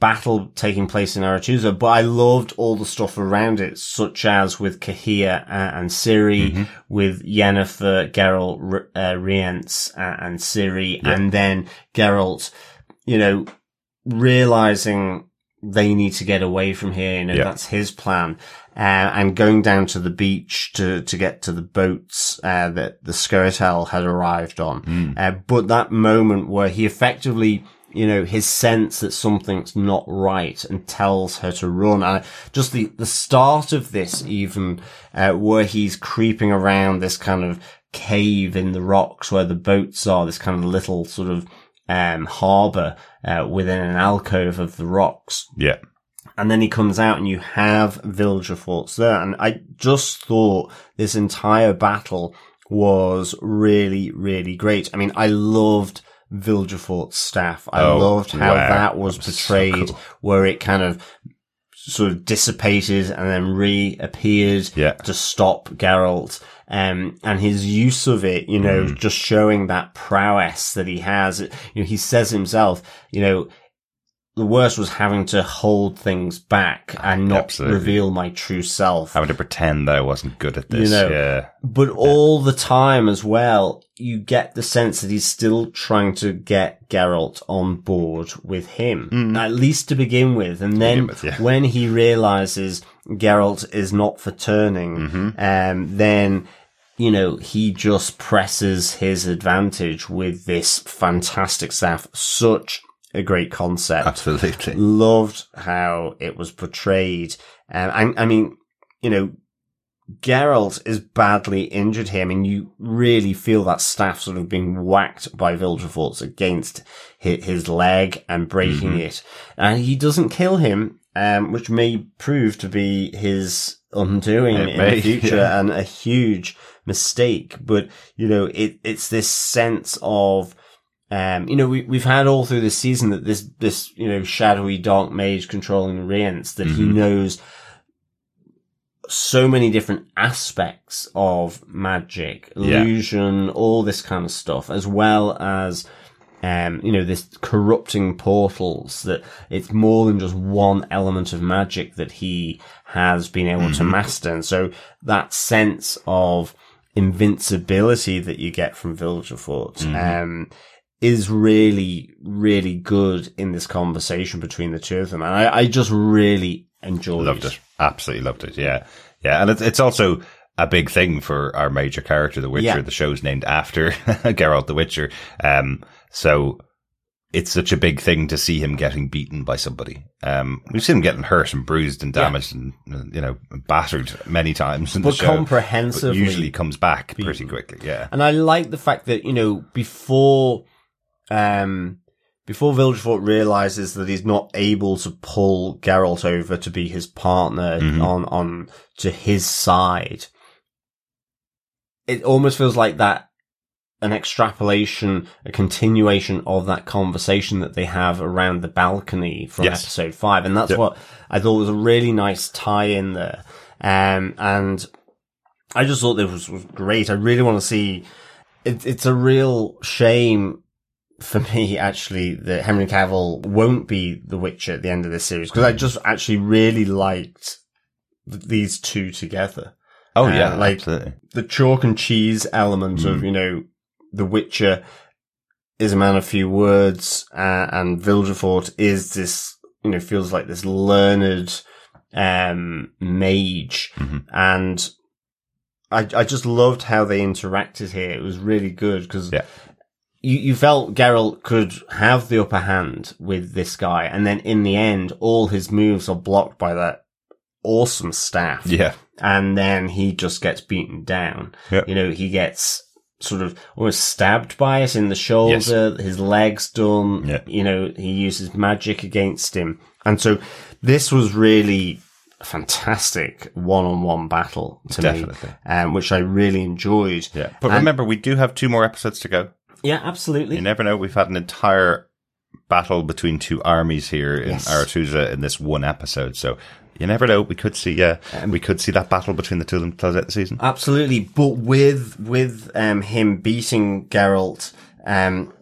battle taking place in Aretuza, but I loved all the stuff around it, such as with Cahir uh, and Ciri, Mm-hmm. with Yennefer, Geralt, uh, Rience, uh, and Ciri, and then Geralt, you know, realizing they need to get away from here. You know, Yeah. that's his plan. Uh, and going down to the beach to, to get to the boats, uh, that the Scoia'tael had arrived on. Uh, but that moment where he effectively, you know, his sense that something's not right and tells her to run. And just the, the start of this even, uh, where he's creeping around this kind of cave in the rocks where the boats are, this kind of little sort of, um, harbor, uh, within an alcove of the rocks. Yeah. And then he comes out and you have Vilgefortz there. And I just thought this entire battle was really, really great. I mean, I loved Vilgefortz's staff. I Oh, loved how wow. that was was so portrayed, cool. where it kind of sort of dissipated and then reappeared Yeah. to stop Geralt. Um, and his use of it, you know, Mm. just showing that prowess that he has. You know, he says himself, you know, the worst was having to hold things back and not Absolutely. reveal my true self. Having to pretend that I wasn't good at this. You know, yeah. But all the time as well, you get the sense that he's still trying to get Geralt on board with him, at least to begin with. And then Mm. with, yeah. when he realizes Geralt is not for turning, Mm-hmm. um, then, you know, he just presses his advantage with this fantastic staff. Such a great concept Absolutely. Loved how it was portrayed. Um, I, I mean, you know, Geralt is badly injured here. I mean, you really feel that staff sort of being whacked by Vilgefortz against his, his leg and breaking Mm-hmm. it. And he doesn't kill him, um, which may prove to be his undoing It in may, (laughs) the future yeah. and a huge mistake. But, you know, it, it's this sense of, um, you know, we, we've had all through this season that this, this, you know, shadowy dark mage controlling Rience, that he Mhm. knows so many different aspects of magic, Yeah. illusion, all this kind of stuff, as well as, um, you know, this corrupting portals that it's more than just one element of magic that he has been able to master. And so that sense of invincibility that you get from Vilgefortz, um, is really, really good in this conversation between the two of them. And I, I just really enjoyed Loved it. Absolutely loved it. Yeah. Yeah. And it's, it's also a big thing for our major character, The Witcher. Yeah. The show's named after (laughs) Geralt the Witcher. Um, so it's such a big thing to see him getting beaten by somebody. Um, we've seen him getting hurt and bruised and damaged and, uh, you know, battered many times in But the show. comprehensively But usually comes back pretty quickly. Yeah. And I like the fact that, you know, before, um, before Vilgefortz realizes that he's not able to pull Geralt over to be his partner Mhm. on, on to his side, it almost feels like that an extrapolation, a continuation of that conversation that they have around the balcony from Yes. episode five. And that's Yep. what I thought was a really nice tie in there. Um, and I just thought this was, was great. I really want to see. It, it's a real shame for me, actually, that Henry Cavill won't be the Witcher at the end of this series because I just actually really liked th- these two together. Oh, Uh, yeah. like- absolutely. The chalk and cheese element of Mm. you know the Witcher is a man of few words, uh, and Vilgefortz is this you know feels like this learned um mage Mhm. and I I just loved how they interacted here. It was really good because Yeah. You you felt Geralt could have the upper hand with this guy, and then in the end, all his moves are blocked by that awesome staff, Yeah. and then he just gets beaten down. Yeah. You know, he gets sort of almost stabbed by it in the shoulder, his legs done. Yeah. You know, he uses magic against him, and so this was really a fantastic one-on-one battle to Definitely. me, um, which I really enjoyed. Yeah. But And- remember, we do have two more episodes to go. Yeah, absolutely. You never know. We've had an entire battle between two armies here in Yes. Aretuza in this one episode. So you never know. We could see, uh, we could see that battle between the two of them close out the season. Absolutely, but with with um him beating Geralt, um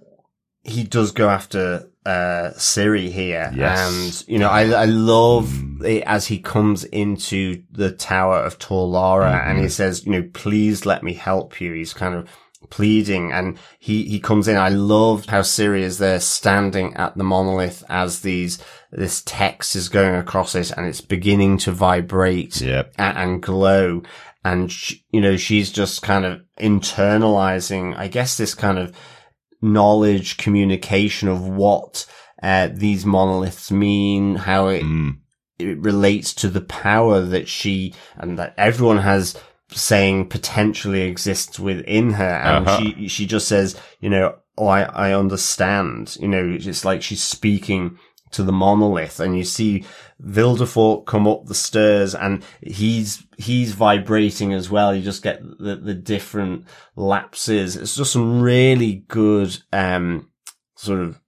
he does go after uh Ciri here, Yes. and you know I I love it as he comes into the Tower of Tor Lara and he says, you know, please let me help you. He's kind of pleading and he he comes in. I love how Ciri is there standing at the monolith as these this text is going across it and it's beginning to vibrate Yep. a- and glow. And, sh you know, she's just kind of internalizing, I guess, this kind of knowledge, communication of what, uh, these monoliths mean, how it, Mm. it relates to the power that she and that everyone has saying potentially exists within her. And Uh-huh. she, she just says, you know, oh, I, I understand. You know, it's like she's speaking to the monolith and you see Vilgefortz come up the stairs and he's, he's vibrating as well. You just get the, the different lapses. It's just some really good, um, sort of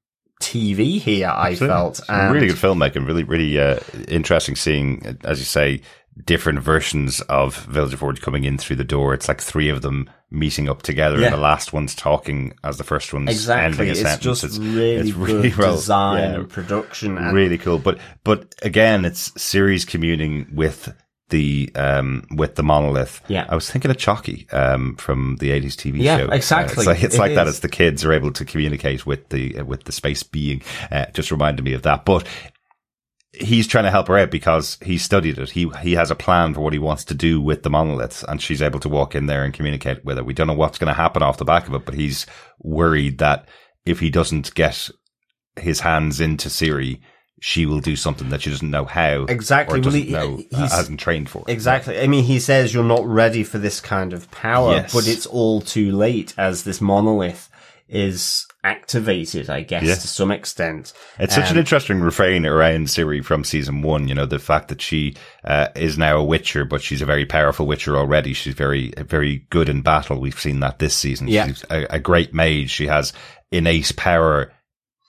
TV here, I Absolutely. felt. It's really good filmmaking. Really, really uh, interesting seeing, as you say, different versions of Vilgefortz coming in through the door. It's like three of them meeting up together, Yeah. and the last one's talking as the first one's Exactly. ending a It's sentence. just really it's (laughs) good really well- design yeah, and production. And really cool. But but again, it's Ciri's communing with the um with the monolith. Yeah. I was thinking of Chocky um from the eighties TV Yeah, show. Uh, exactly. it's like it's It like that. It's the kids are able to communicate with the uh, with the space being. Uh, just reminded me of that. But he's trying to help her out because he studied it. He he has a plan for what he wants to do with the monoliths, and she's able to walk in there and communicate with it. We don't know what's going to happen off the back of it, but he's worried that if he doesn't get his hands into Ciri, she will do something that she doesn't know how Exactly. or Well, he- know uh, hasn't trained for. Exactly. I mean, he says you're not ready for this kind of power, Yes. but it's all too late as this monolith is activated, I guess, Yeah. to some extent. It's such an Um, interesting refrain around Ciri from season one. You know, the fact that she uh, is now a Witcher, but she's a very powerful Witcher already. She's very, very good in battle. We've seen that this season. Yeah. She's a, a great mage. She has innate power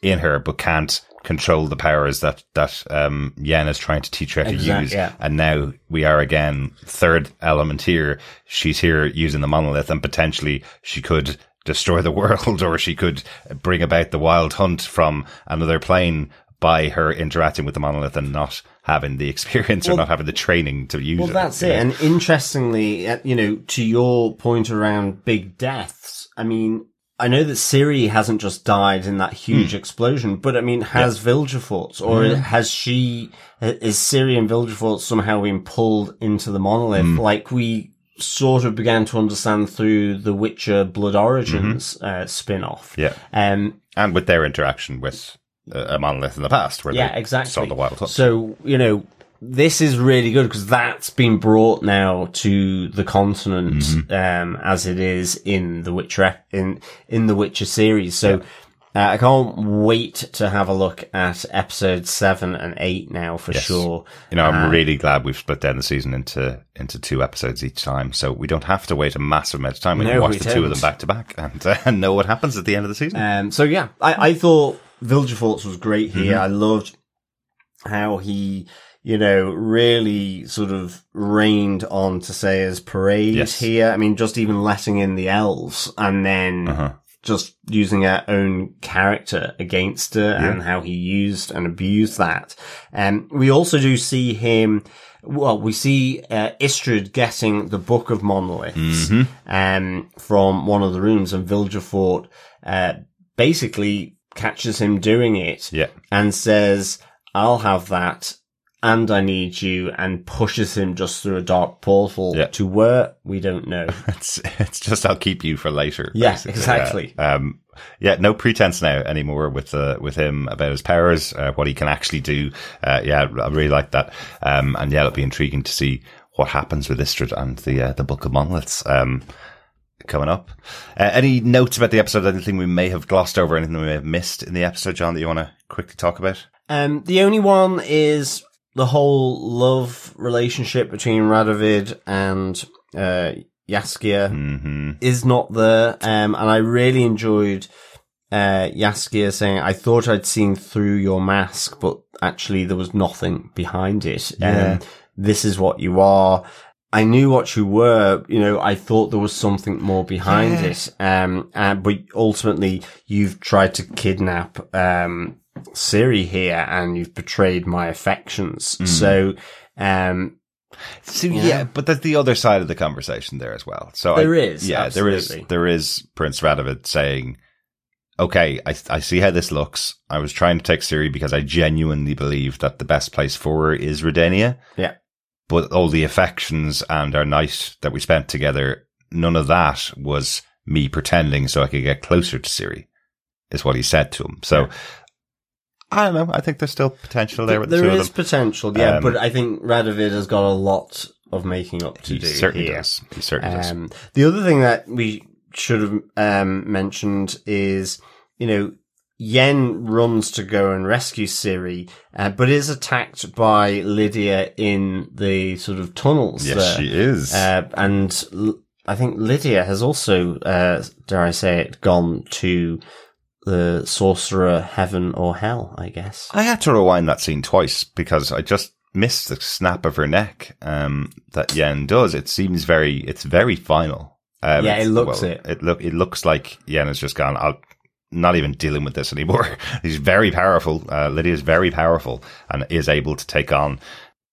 in her, but can't control the powers that that um, Yen is trying to teach her to Exact- use. yeah. And now we are again third element here. She's here using the monolith, and potentially she could destroy the (laughs) world, or she could bring about the wild hunt from another plane by her interacting with the monolith and not having the (laughs) experience or not having the training to use Well, it. that's you it. know? And interestingly, uh, you know, to your point around big deaths, I mean, I know that Ciri hasn't just died in that huge hmm. explosion, but I mean, has Vilgefortz, or hmm. has she, uh, is Ciri and Vilgefortz somehow been pulled into the monolith hmm. like we sort of began to understand through the Witcher Blood Origins uh, spin off? Yeah. Um, and with their interaction with uh, a monolith in the past, where yeah, they exactly. saw the wild hunt. So, you know, this is really good because that's been brought now to the continent, Mm-hmm. um, as it is in the Witcher, in, in the Witcher series. So, uh, I can't wait to have a look at episode seven and eight now for Yes. sure. You know, I'm Uh, really glad we've split down the season into into two episodes each time, so we don't have to wait a massive amount of time. We No, can watch we the two of them back to back and uh, (laughs) know what happens at the end of the season. Um, so yeah, I, I thought Vilgefortz was great here. Mm-hmm. I loved how he, you know, really sort of rained on to Tissaia's parade Yes. here. I mean, just even letting in the elves and then Uh-huh. Just using our own character against her and how he used and abused that. Um, we also do see him, well, we see uh, Istredd getting the Book of Monoliths um, from one of the rooms and Vilgefortz uh, basically catches him doing it yeah, and says, I'll have that and I need you and pushes him just through a dark portal Yeah. to where we don't know. (laughs) it's it's just I'll keep you for later. Yeah, basically. exactly. Yeah. Um, yeah, no pretense now anymore with uh, with him about his powers, uh, what he can actually do. Uh, yeah, I really like that. Um, and yeah, it'll be intriguing to see what happens with Istredd and the uh, the Book of Monoliths. Um, coming up. Uh, any notes about the episode? Anything we may have glossed over? Anything we may have missed in the episode, John? That you want to quickly talk about? Um, the only one is the whole love relationship between Radovid and uh, Jaskier hmm is not there. Um, and I really enjoyed uh, Jaskier saying, I thought I'd seen through your mask, but actually there was nothing behind it. Yeah. Um, this is what you are. I knew what you were, you know, I thought there was something more behind Yeah. it. Um, uh, but ultimately you've tried to kidnap, um, Ciri here and you've betrayed my affections. Mm. So, um, So Yeah. yeah. but there's the other side of the conversation there as well. So There I, is, yeah, there is, absolutely. there is Prince Radovid saying, "Okay, I I see how this looks. I was trying to take Ciri because I genuinely believe that the best place for her is Redania. yeah. But all the affections and our night that we spent together, none of that was me pretending so I could get closer to Ciri." Is what he said to him. So. I don't know. I think there's still potential there with the There them. potential, yeah, Um, but I think Radovid has got a lot of making up to He do certainly here. does. He certainly does. Um, the other thing that we should have um, mentioned is, you know, Yen runs to go and rescue Ciri, uh, but is attacked by Lydia in the sort of tunnels Yes, there. she is. Uh, and L- I think Lydia has also, uh, dare I say it, gone to the sorcerer heaven or hell, I guess. I had to rewind that scene twice because I just missed the snap of her neck um, that Yen does. It seems very, it's very final. Um, Yeah, it looks it. It look, it looks like Yen has just gone. I'll not even dealing with this anymore. (laughs) He's very powerful. Uh, Lydia's very powerful and is able to take on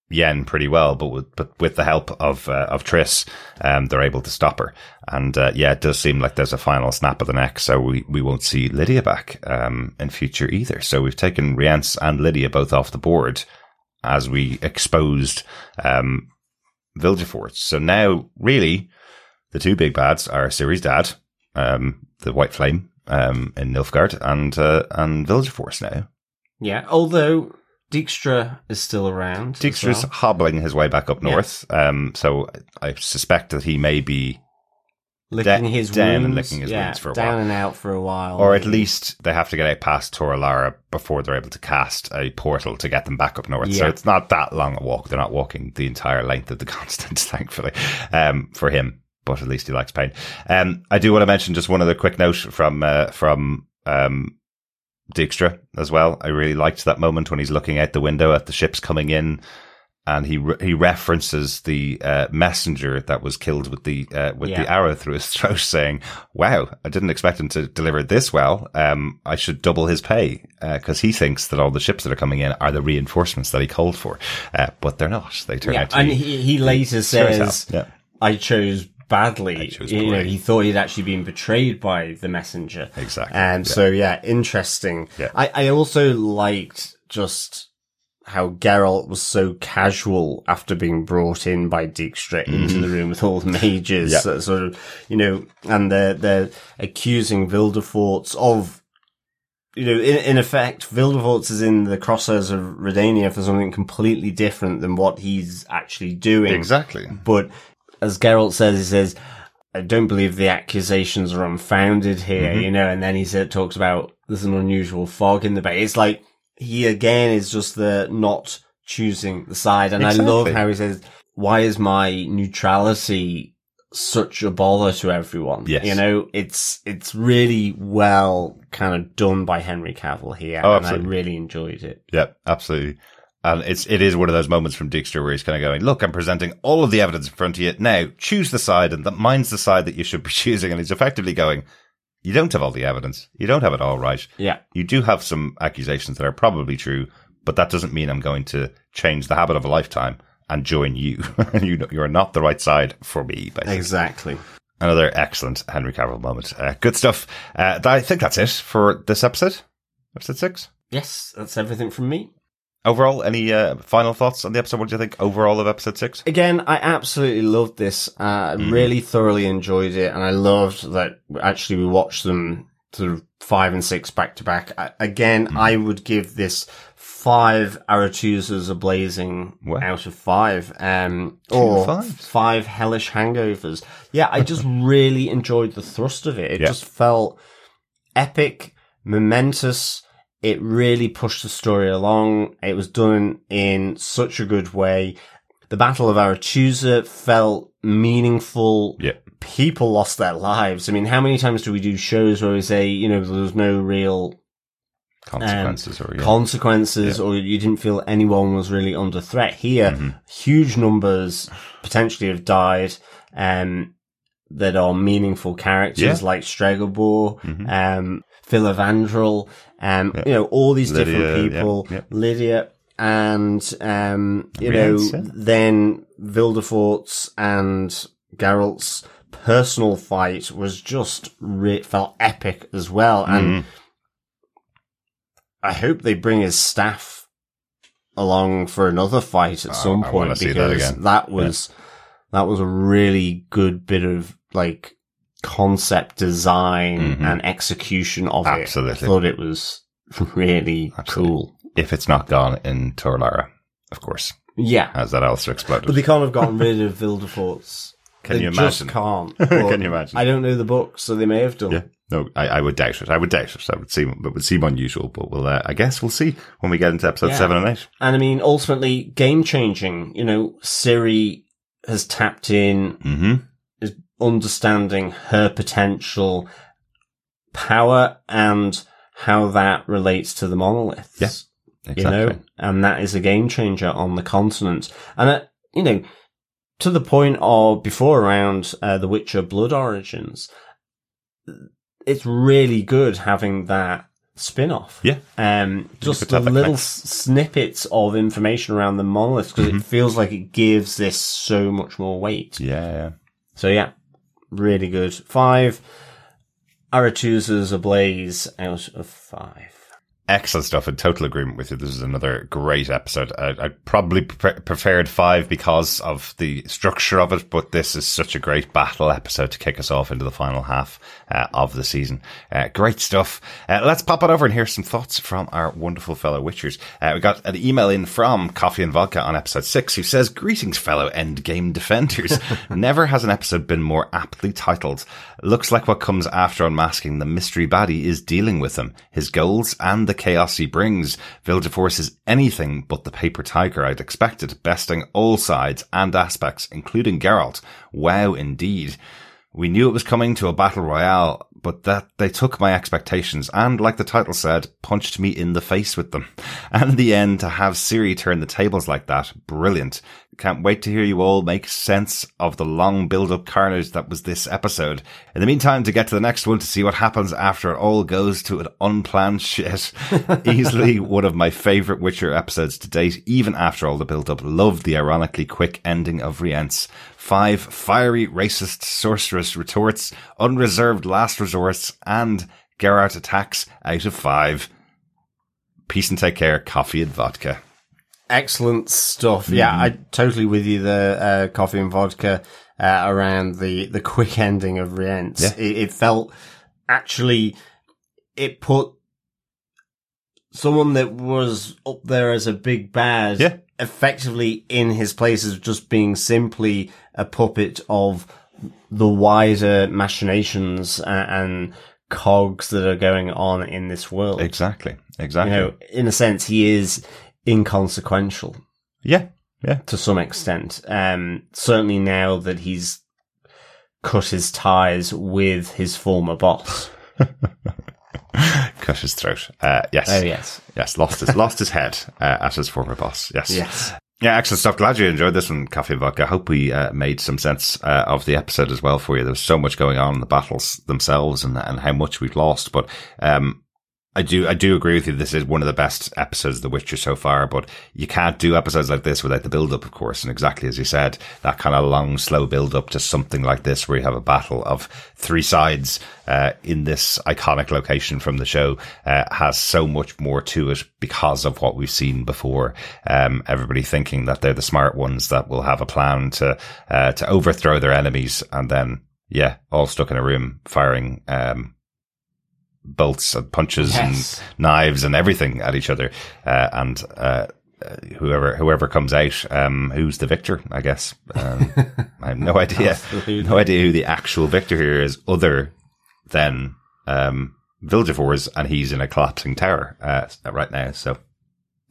Yen pretty well, but with, but with the help of uh, of Triss, um, they're able to stop her. And uh, yeah, it does seem like there's a final snap of the neck, so we, we won't see Lydia back um, in future either. So we've taken Rience and Lydia both off the board as we exposed um, Vilgefortz. So now, really, the two big bads are Ciri's dad, um, the White Flame um, in Nilfgaard, and uh, and Vilgefortz now. Yeah, although Dijkstra is still around. as Dijkstra's well. hobbling his way back up north. Um, so I suspect that he may be, licking da- his down wounds. and licking his yeah, wounds for a down while. and out for a while. or at least they have to get out past Tor Lara before they're able to cast a portal to get them back up north. So it's not that long a walk. They're not walking the entire length of the (laughs) continent, thankfully, um, for him. But at least he likes pain. Um, I do want to mention just one other quick note from uh, from um, Dijkstra as well. I really liked that moment when he's looking out the window at the ships coming in, and he re- he references the uh, messenger that was killed with the uh, with Yeah. the arrow through his (laughs) throat, saying, "Wow, I didn't expect him to deliver this well. Um, I should double his pay because he thinks that all the ships that are coming in are the reinforcements that he called for, uh, but they're not. They turn yeah, out to and be." he, he later Sure as hell. says, Yeah. "I chose." Badly, you know, he thought he'd actually been betrayed by the messenger. Exactly, And yeah. so, yeah, interesting. Yeah. I, I also liked just how Geralt was so casual after being brought in by Dijkstra into the room with all the mages, Mm-hmm. Yeah. so- sort of, you know, and they're, they're accusing Vilgefortz of, you know, in, in effect, Vilgefortz is in the crosshairs of Redania for something completely different than what he's actually doing. Exactly. But as Geralt says, he says, I don't believe the accusations are unfounded here, Mm-hmm. you know, and then he said, talks about there's an unusual fog in the bay. It's like he again is just the not choosing the side. And I love how he says, why is my neutrality such a bother to everyone? Yes. You know, it's, it's really well kind of done by Henry Cavill here. Oh, and I really enjoyed it. Yeah, absolutely. And it's it is one of those moments from Dijkstra where he's kind of going, "Look, I'm presenting all of the evidence in front of you. Now choose the side, and that mine's the side that you should be (laughs) choosing." And he's effectively going, "You don't have all the evidence. You don't have it all right. Yeah. You do have some accusations that are probably true, but that doesn't mean I'm going to change the habit of a lifetime and join you. (laughs) you know, you're not the right side for me." Basically. Exactly. Another excellent Henry Cavill moment. Uh, good stuff. Uh, I think that's it for this episode. Episode six. Yes, that's everything from me. Overall, any uh, final thoughts on the episode? What do you think overall of episode six? Again, I absolutely loved this. Uh, I Mm-hmm. really thoroughly enjoyed it, and I loved that. Actually, we watched them through five and six back to back. I- Again, Mm-hmm. I would give this five Aretuzas a blazing Wow. out of five, um, or fives. five hellish hangovers. Yeah, I just (laughs) really enjoyed the thrust of it. It Yeah. just felt epic, momentous. It really pushed the story along. It was done in such a good way. The Battle of Aretuza felt meaningful. Yeah. People lost their lives. I mean, how many times do we do shows where we say, you know, there was no real Consequences or yeah. consequences or you didn't feel anyone was really under threat. Here, Mm-hmm. huge numbers potentially have died, um, that are meaningful characters Yeah. Mm-hmm. like Stregobor, um, Filavandrel, um, you know, all these Lydia, different people, yeah. Lydia, and, um, you know, yeah. then Vilgefortz's and Geralt's personal fight was just re- felt epic as well. And Mm-hmm. I hope they bring his staff along for another fight at some I point that because again. that was that was a really good bit of like concept design and execution of Mm-hmm. Absolutely. it. I thought it was (laughs) really cool. If it's not gone in Tor Lara, of course, Yeah. as that also exploded. But they can't have gotten rid of Vilgefortz's. (laughs) Can they you just imagine? can't. (laughs) Can you imagine? I don't know the book, so they may have done. yeah. No, I, I would doubt it. I would doubt it. I would seem, it would seem unusual, but we'll, uh, I guess we'll see when we get into episode Yeah. seven and eight. And I mean, ultimately, game changing. You know, Ciri has tapped in, Mm-hmm. Understanding her potential power and how that relates to the monoliths. Yeah, You know, and that is a game changer on the continent. And, uh, you know, to the point of before around uh, The Witcher Blood Origins, it's really good having that spin off. Yeah. Um, just the little connect. snippets of information around the monoliths because Mm-hmm. it feels like it gives this so much more weight. Yeah. So yeah, really good. Five Aretuzas ablaze out of five. Excellent stuff. In total agreement with you. This is another great episode. I, I probably pre- preferred five because of the structure of it, but this is such a great battle episode to kick us off into the final half uh, of the season. Uh, great stuff. Uh, let's pop it over and hear some thoughts from our wonderful fellow Witchers. Uh, we got an email in from Coffee and Vodka on episode six who says, Greetings, fellow endgame defenders. (laughs) Never has an episode been more aptly titled. Looks like what comes after unmasking the mystery baddie is dealing with him, his goals and the chaos he brings. Vilgefortz is anything but the paper tiger I'd expected, besting all sides and aspects, including Geralt. Wow, indeed. We knew it was coming to a battle royale, but that they took my expectations and, like the title said, punched me in the face with them. (laughs) And in the end, to have Ciri turn the tables like that, brilliant. Can't wait to hear you all make sense of the long build-up carnage that was this episode. In the meantime, to get to the next one to see what happens after it all goes to an unplanned shit. (laughs) Easily one of my favourite Witcher episodes to date, even after all the build-up. Loved the ironically quick ending of Rience. Five fiery racist sorceress retorts, unreserved last resorts, and Geralt attacks out of five. Peace and take care. Coffee and vodka. Excellent stuff. Yeah, I totally with you. The uh, coffee and vodka uh, around the the quick (laughs) ending of Rience. Yeah. It, it felt actually it put someone that was up there as a big bad Yeah. effectively in his place as just being simply a puppet of the wider machinations and, and cogs that are going on in this world. Exactly. Exactly. You know, in a sense, he is inconsequential yeah. Yeah. to some extent. Um, certainly now that he's cut his ties with his former boss. (laughs) Cut his throat. Uh, yes. Oh yes, Yes. Lost his, lost his head, uh, as his former boss. Yes. yes. Yeah, excellent stuff. Glad you enjoyed this one, Coffee and Vodka. I hope we uh, made some sense uh, of the episode as well for you. There was so much going on in the battles themselves and, and how much we've lost. But um, I do I do agree with you. This is one of the best episodes of The Witcher so far. But you can't do episodes like this without the build up, of course. And exactly as you said, that kind of long, slow build up to something like this, where you have a battle of three sides uh, in this iconic location from the show, uh, has so much more to it because of what we've seen before. Um, everybody thinking that they're the smart ones that will have a plan to uh, to overthrow their enemies, and then yeah, all stuck in a room firing. Um, bolts and punches Yes. and knives and everything at each other. Uh, and, uh, whoever, whoever comes out, um, who's the victor, I guess. Um, (laughs) I have no idea, no idea who the actual victor here is other than, um, Vilgefortz and he's in a collapsing tower, uh, right now. So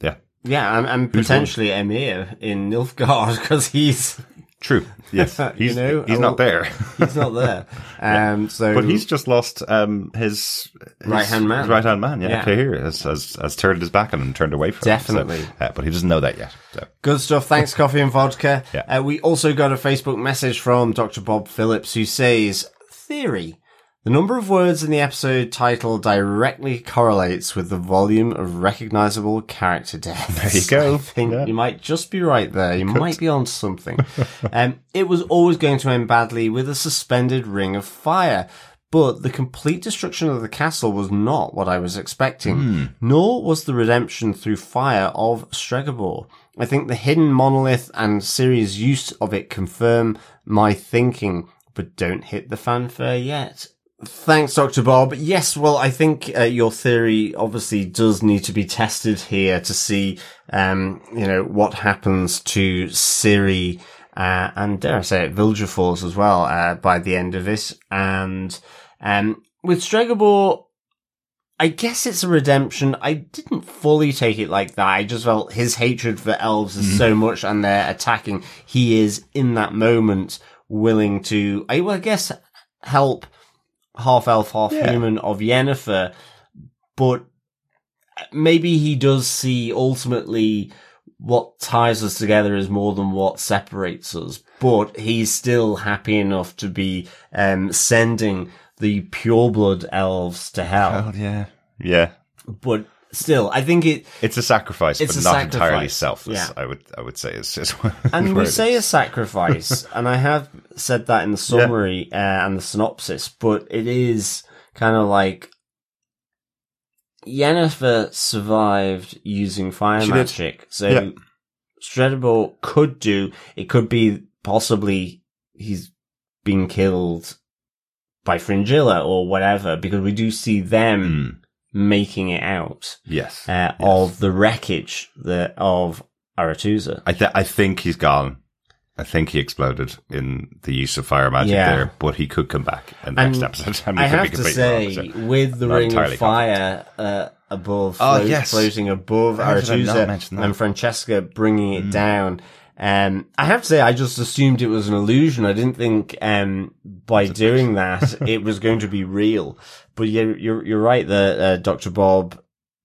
yeah, Yeah, and, and potentially Emhyr in Nilfgaard because he's true. Yes. (laughs) You He's, know, (laughs) he's not there, he's not there. Um, so but he's just lost, um, his, his Right-hand man. right hand man. Yeah. Yeah. Cahir has, has, has turned his back on him and turned away from him. So, Definitely. uh, but he doesn't know that yet. So. Good stuff. Thanks, (laughs) Coffee and Vodka. Yeah. Uh, we also got a Facebook message from Dr. Bob Phillips who says, Theory. The number of words in the episode title directly correlates with the volume of recognizable character deaths. There you go. (laughs) I think Yeah. you might just be right there. You might be on something. (laughs) um, it was always going to end badly with a suspended ring of fire. But the complete destruction of the castle was not what I was expecting, nor was the redemption through fire of Stregobor. I think the hidden monolith and Ciri's use of it confirm my thinking, but don't hit the fanfare yet. Thanks, Dr. Bob. Yes, well, I think uh, your theory obviously does need to be tested here to see, um, you know, what happens to Ciri, uh, and dare I say it, Vilgefortz as well, uh, by the end of it. And, um, with Stregobor, I guess it's a redemption. I didn't fully take it like that. I just felt his hatred for elves is so much and they're attacking. He is in that moment willing to, I, well, I guess, help half elf, half Yeah. human of Yennefer, but maybe he does see ultimately what ties us together is more than what separates us, but he's still happy enough to be um, sending the pureblood elves to hell. Oh yeah, yeah. But still, I think it, It's a sacrifice, It's but a not sacrifice, entirely selfless. yeah. I would, I would say is is (laughs) and we say a sacrifice, (laughs) and I have said that in the summary uh, and the synopsis, but it is kind of like Yennefer survived using fire She did. magic, so Yeah. Stregobor could do. It could be possibly he's been killed by Fringilla or whatever, because we do see them making it out Yes. uh. Yes. of the wreckage the, of Aretuza. I th- I think he's gone. I think he exploded in the use of fire magic Yeah. there, but he could come back in the And next episode. And (laughs) we I have to say, wrong, so. with the ring of fire uh, above, Oh, float- yes. floating above How did Aretuza mention that? Mm. and Francesca bringing it down. Um, I have to say, I just assumed it was an illusion. I didn't think um, by doing (laughs) that it was going to be real. But you're you're, you're right that uh, Doctor Bob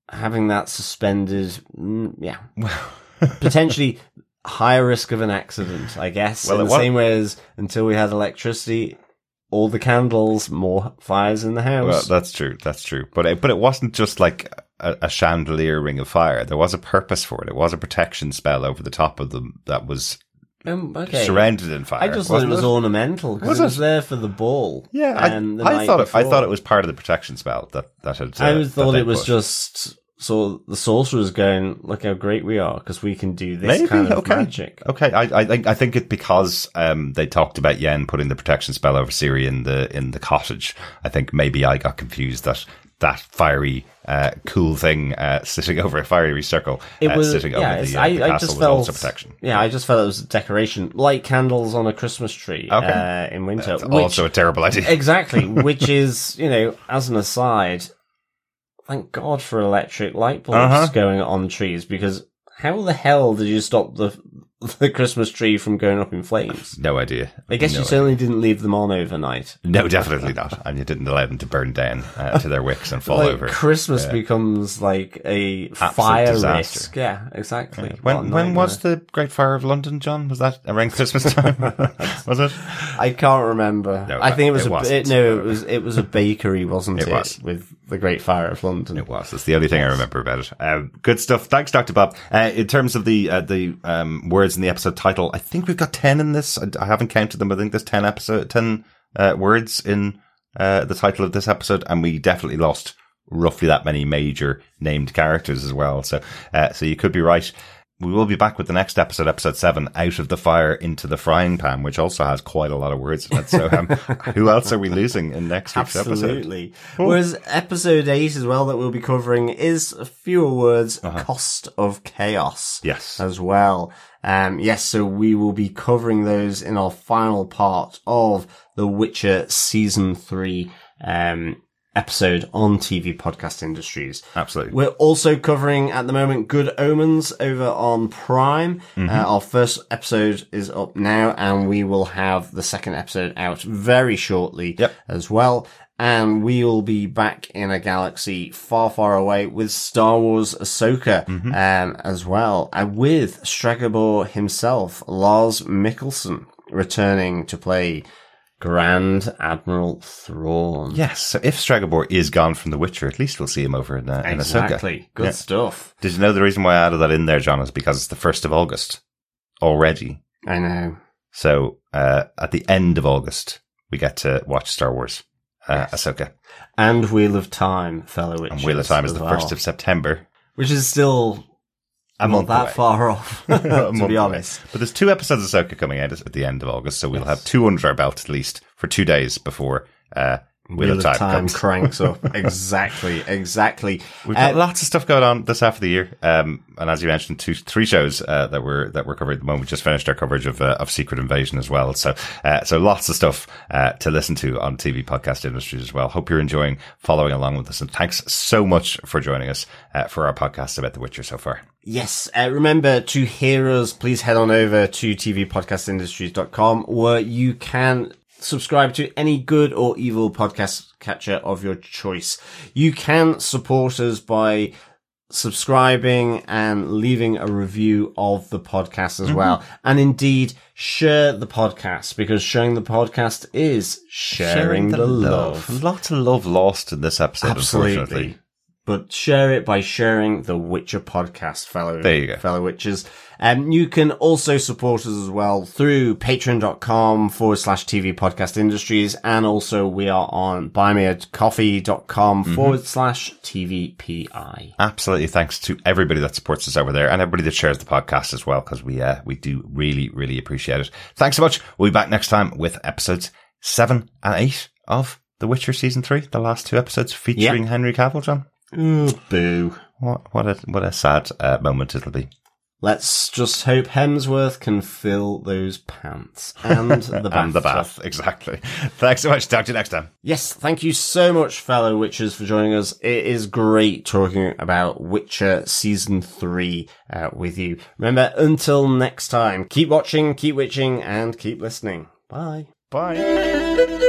having that suspended, mm, yeah, (laughs) potentially higher risk of an accident. I guess Well, in the same way as until we had electricity, all the candles, more fires in the house. Well, that's true. That's true. But it, but it wasn't just like a, a chandelier ring of fire. There was a purpose for it. It was a protection spell over the top of them that was Um, okay. surrounded in fire. I just thought it was ornamental because Was it was there for the ball. Yeah, I, the I thought it, I thought it was part of the protection spell that that had. Uh, I thought it was put. just so the sorcerer's going, look how great we are because we can do this Maybe kind of okay. magic. Okay, I, I think I think it because um, they talked about Yen putting the protection spell over Ciri in the in the cottage. I think maybe I got confused that that fiery uh, cool thing uh, sitting (laughs) over a fiery circle It uh, was sitting yeah. over the, uh, I, the I castle just was felt also protection. Yeah, I just felt it was a decoration, like candles on a Christmas tree Okay. uh, in winter. Which, also a terrible idea. exactly, (laughs) which is you know, as an aside, thank God for electric light bulbs Uh-huh. going on trees because how the hell did you stop the the Christmas tree from going up in flames? (laughs) No idea. I guess no you idea. certainly didn't leave them on overnight. No, definitely not. And you didn't allow them to burn down uh, to their wicks and fall like over. Christmas becomes like a Absolute fire disaster. risk. Yeah, exactly. A When when was the Great Fire of London, John? Was that around Christmas time? (laughs) was it? I can't remember. No, I think it was it a it, no, it was it was a bakery, wasn't it? It was. with the Great Fire of London. It was. That's the only thing I remember about it. Uh, good stuff. Thanks, Doctor Bob. Uh, in terms of the uh, the um, words in the episode title, I think we've got ten in this. I, I haven't counted them. I think there's ten episode ten uh, words in uh, the title of this episode, and we definitely lost roughly that many major named characters as well. So, uh, so you could be right. We will be back with the next episode, episode seven, out of the fire into the frying pan, which also has quite a lot of words in it. So, um, (laughs) who else are we losing in next week's episode? Absolutely. Whereas episode eight as well that we'll be covering is fewer words, cost of chaos. Uh-huh. Yes. As well. Um, yes, so we will be covering those in our final part of The Witcher season three, um, episode on TV podcast industries. Absolutely. We're also covering at the moment Good Omens over on Prime. Mm-hmm. Uh, our first episode is up now and we will have the second episode out very shortly Yep. as well. And we'll be back in a galaxy far, far away with Star Wars Ahsoka, Mm-hmm. um, as well. And with Stregobor himself, Lars Mikkelsen, returning to play Grand Admiral Thrawn. Yes, so if Stregobor is gone from The Witcher, at least we'll see him over in, uh, in Ahsoka. Exactly. Good Yeah. stuff. Did you know the reason why I added that in there, John, is because it's the 1st of August already. I know. So uh, at the end of August, we get to watch Star Wars, uh, Ahsoka. And Wheel of Time, fellow witches. And Wheel of Time is the well. 1st of September. Which is still A not that away. far off, (laughs) (laughs) to be away. honest. But there's two episodes of Ahsoka coming out at the end of August, so we'll have two under our belt at least for two days before uh, Wheel, of Time, comes. cranks up. (laughs) exactly, exactly. We've got Uh, lots of stuff going on this half of the year, um, and as you mentioned, two, three shows uh, that we're that we're covering at the moment. We just finished our coverage of uh, of Secret Invasion as well, so uh, so lots of stuff uh, to listen to on TV podcast industries as well. Hope you're enjoying following along with us, and thanks so much for joining us uh, for our podcast about The Witcher so far. Yes, uh, remember to hear us, please head on over to tvpodcastindustries.com where you can subscribe to any good or evil podcast catcher of your choice. You can support us by subscribing and leaving a review of the podcast as mm-hmm. well. And indeed, share the podcast because sharing the podcast is sharing, the, love. Lots of love lost in this episode, unfortunately. Absolutely. but share it by sharing the Witcher podcast, fellow, There you go. fellow Witchers. Um, you can also support us as well through patreon.com forward slash TV podcast industries. And also we are on buymeacoffee.com Mm-hmm. forward slash TVPI. Absolutely. Thanks to everybody that supports us over there and everybody that shares the podcast as well, because we, uh, we do really, really appreciate it. Thanks so much. We'll be back next time with episodes seven and eight of The Witcher season three, the last two episodes featuring Henry Cavill, John. Ooh, boo. What, what a, what a sad uh, moment it'll be. Let's just hope Hemsworth can fill those pants and (laughs) the bath. and the bath. Exactly. Thanks so much. Talk to you next time. Yes, thank you so much, fellow witches, for joining us. It is great talking about Witcher Season 3 uh, with you. Remember, until next time, keep watching, keep witching, and keep listening. Bye. Bye.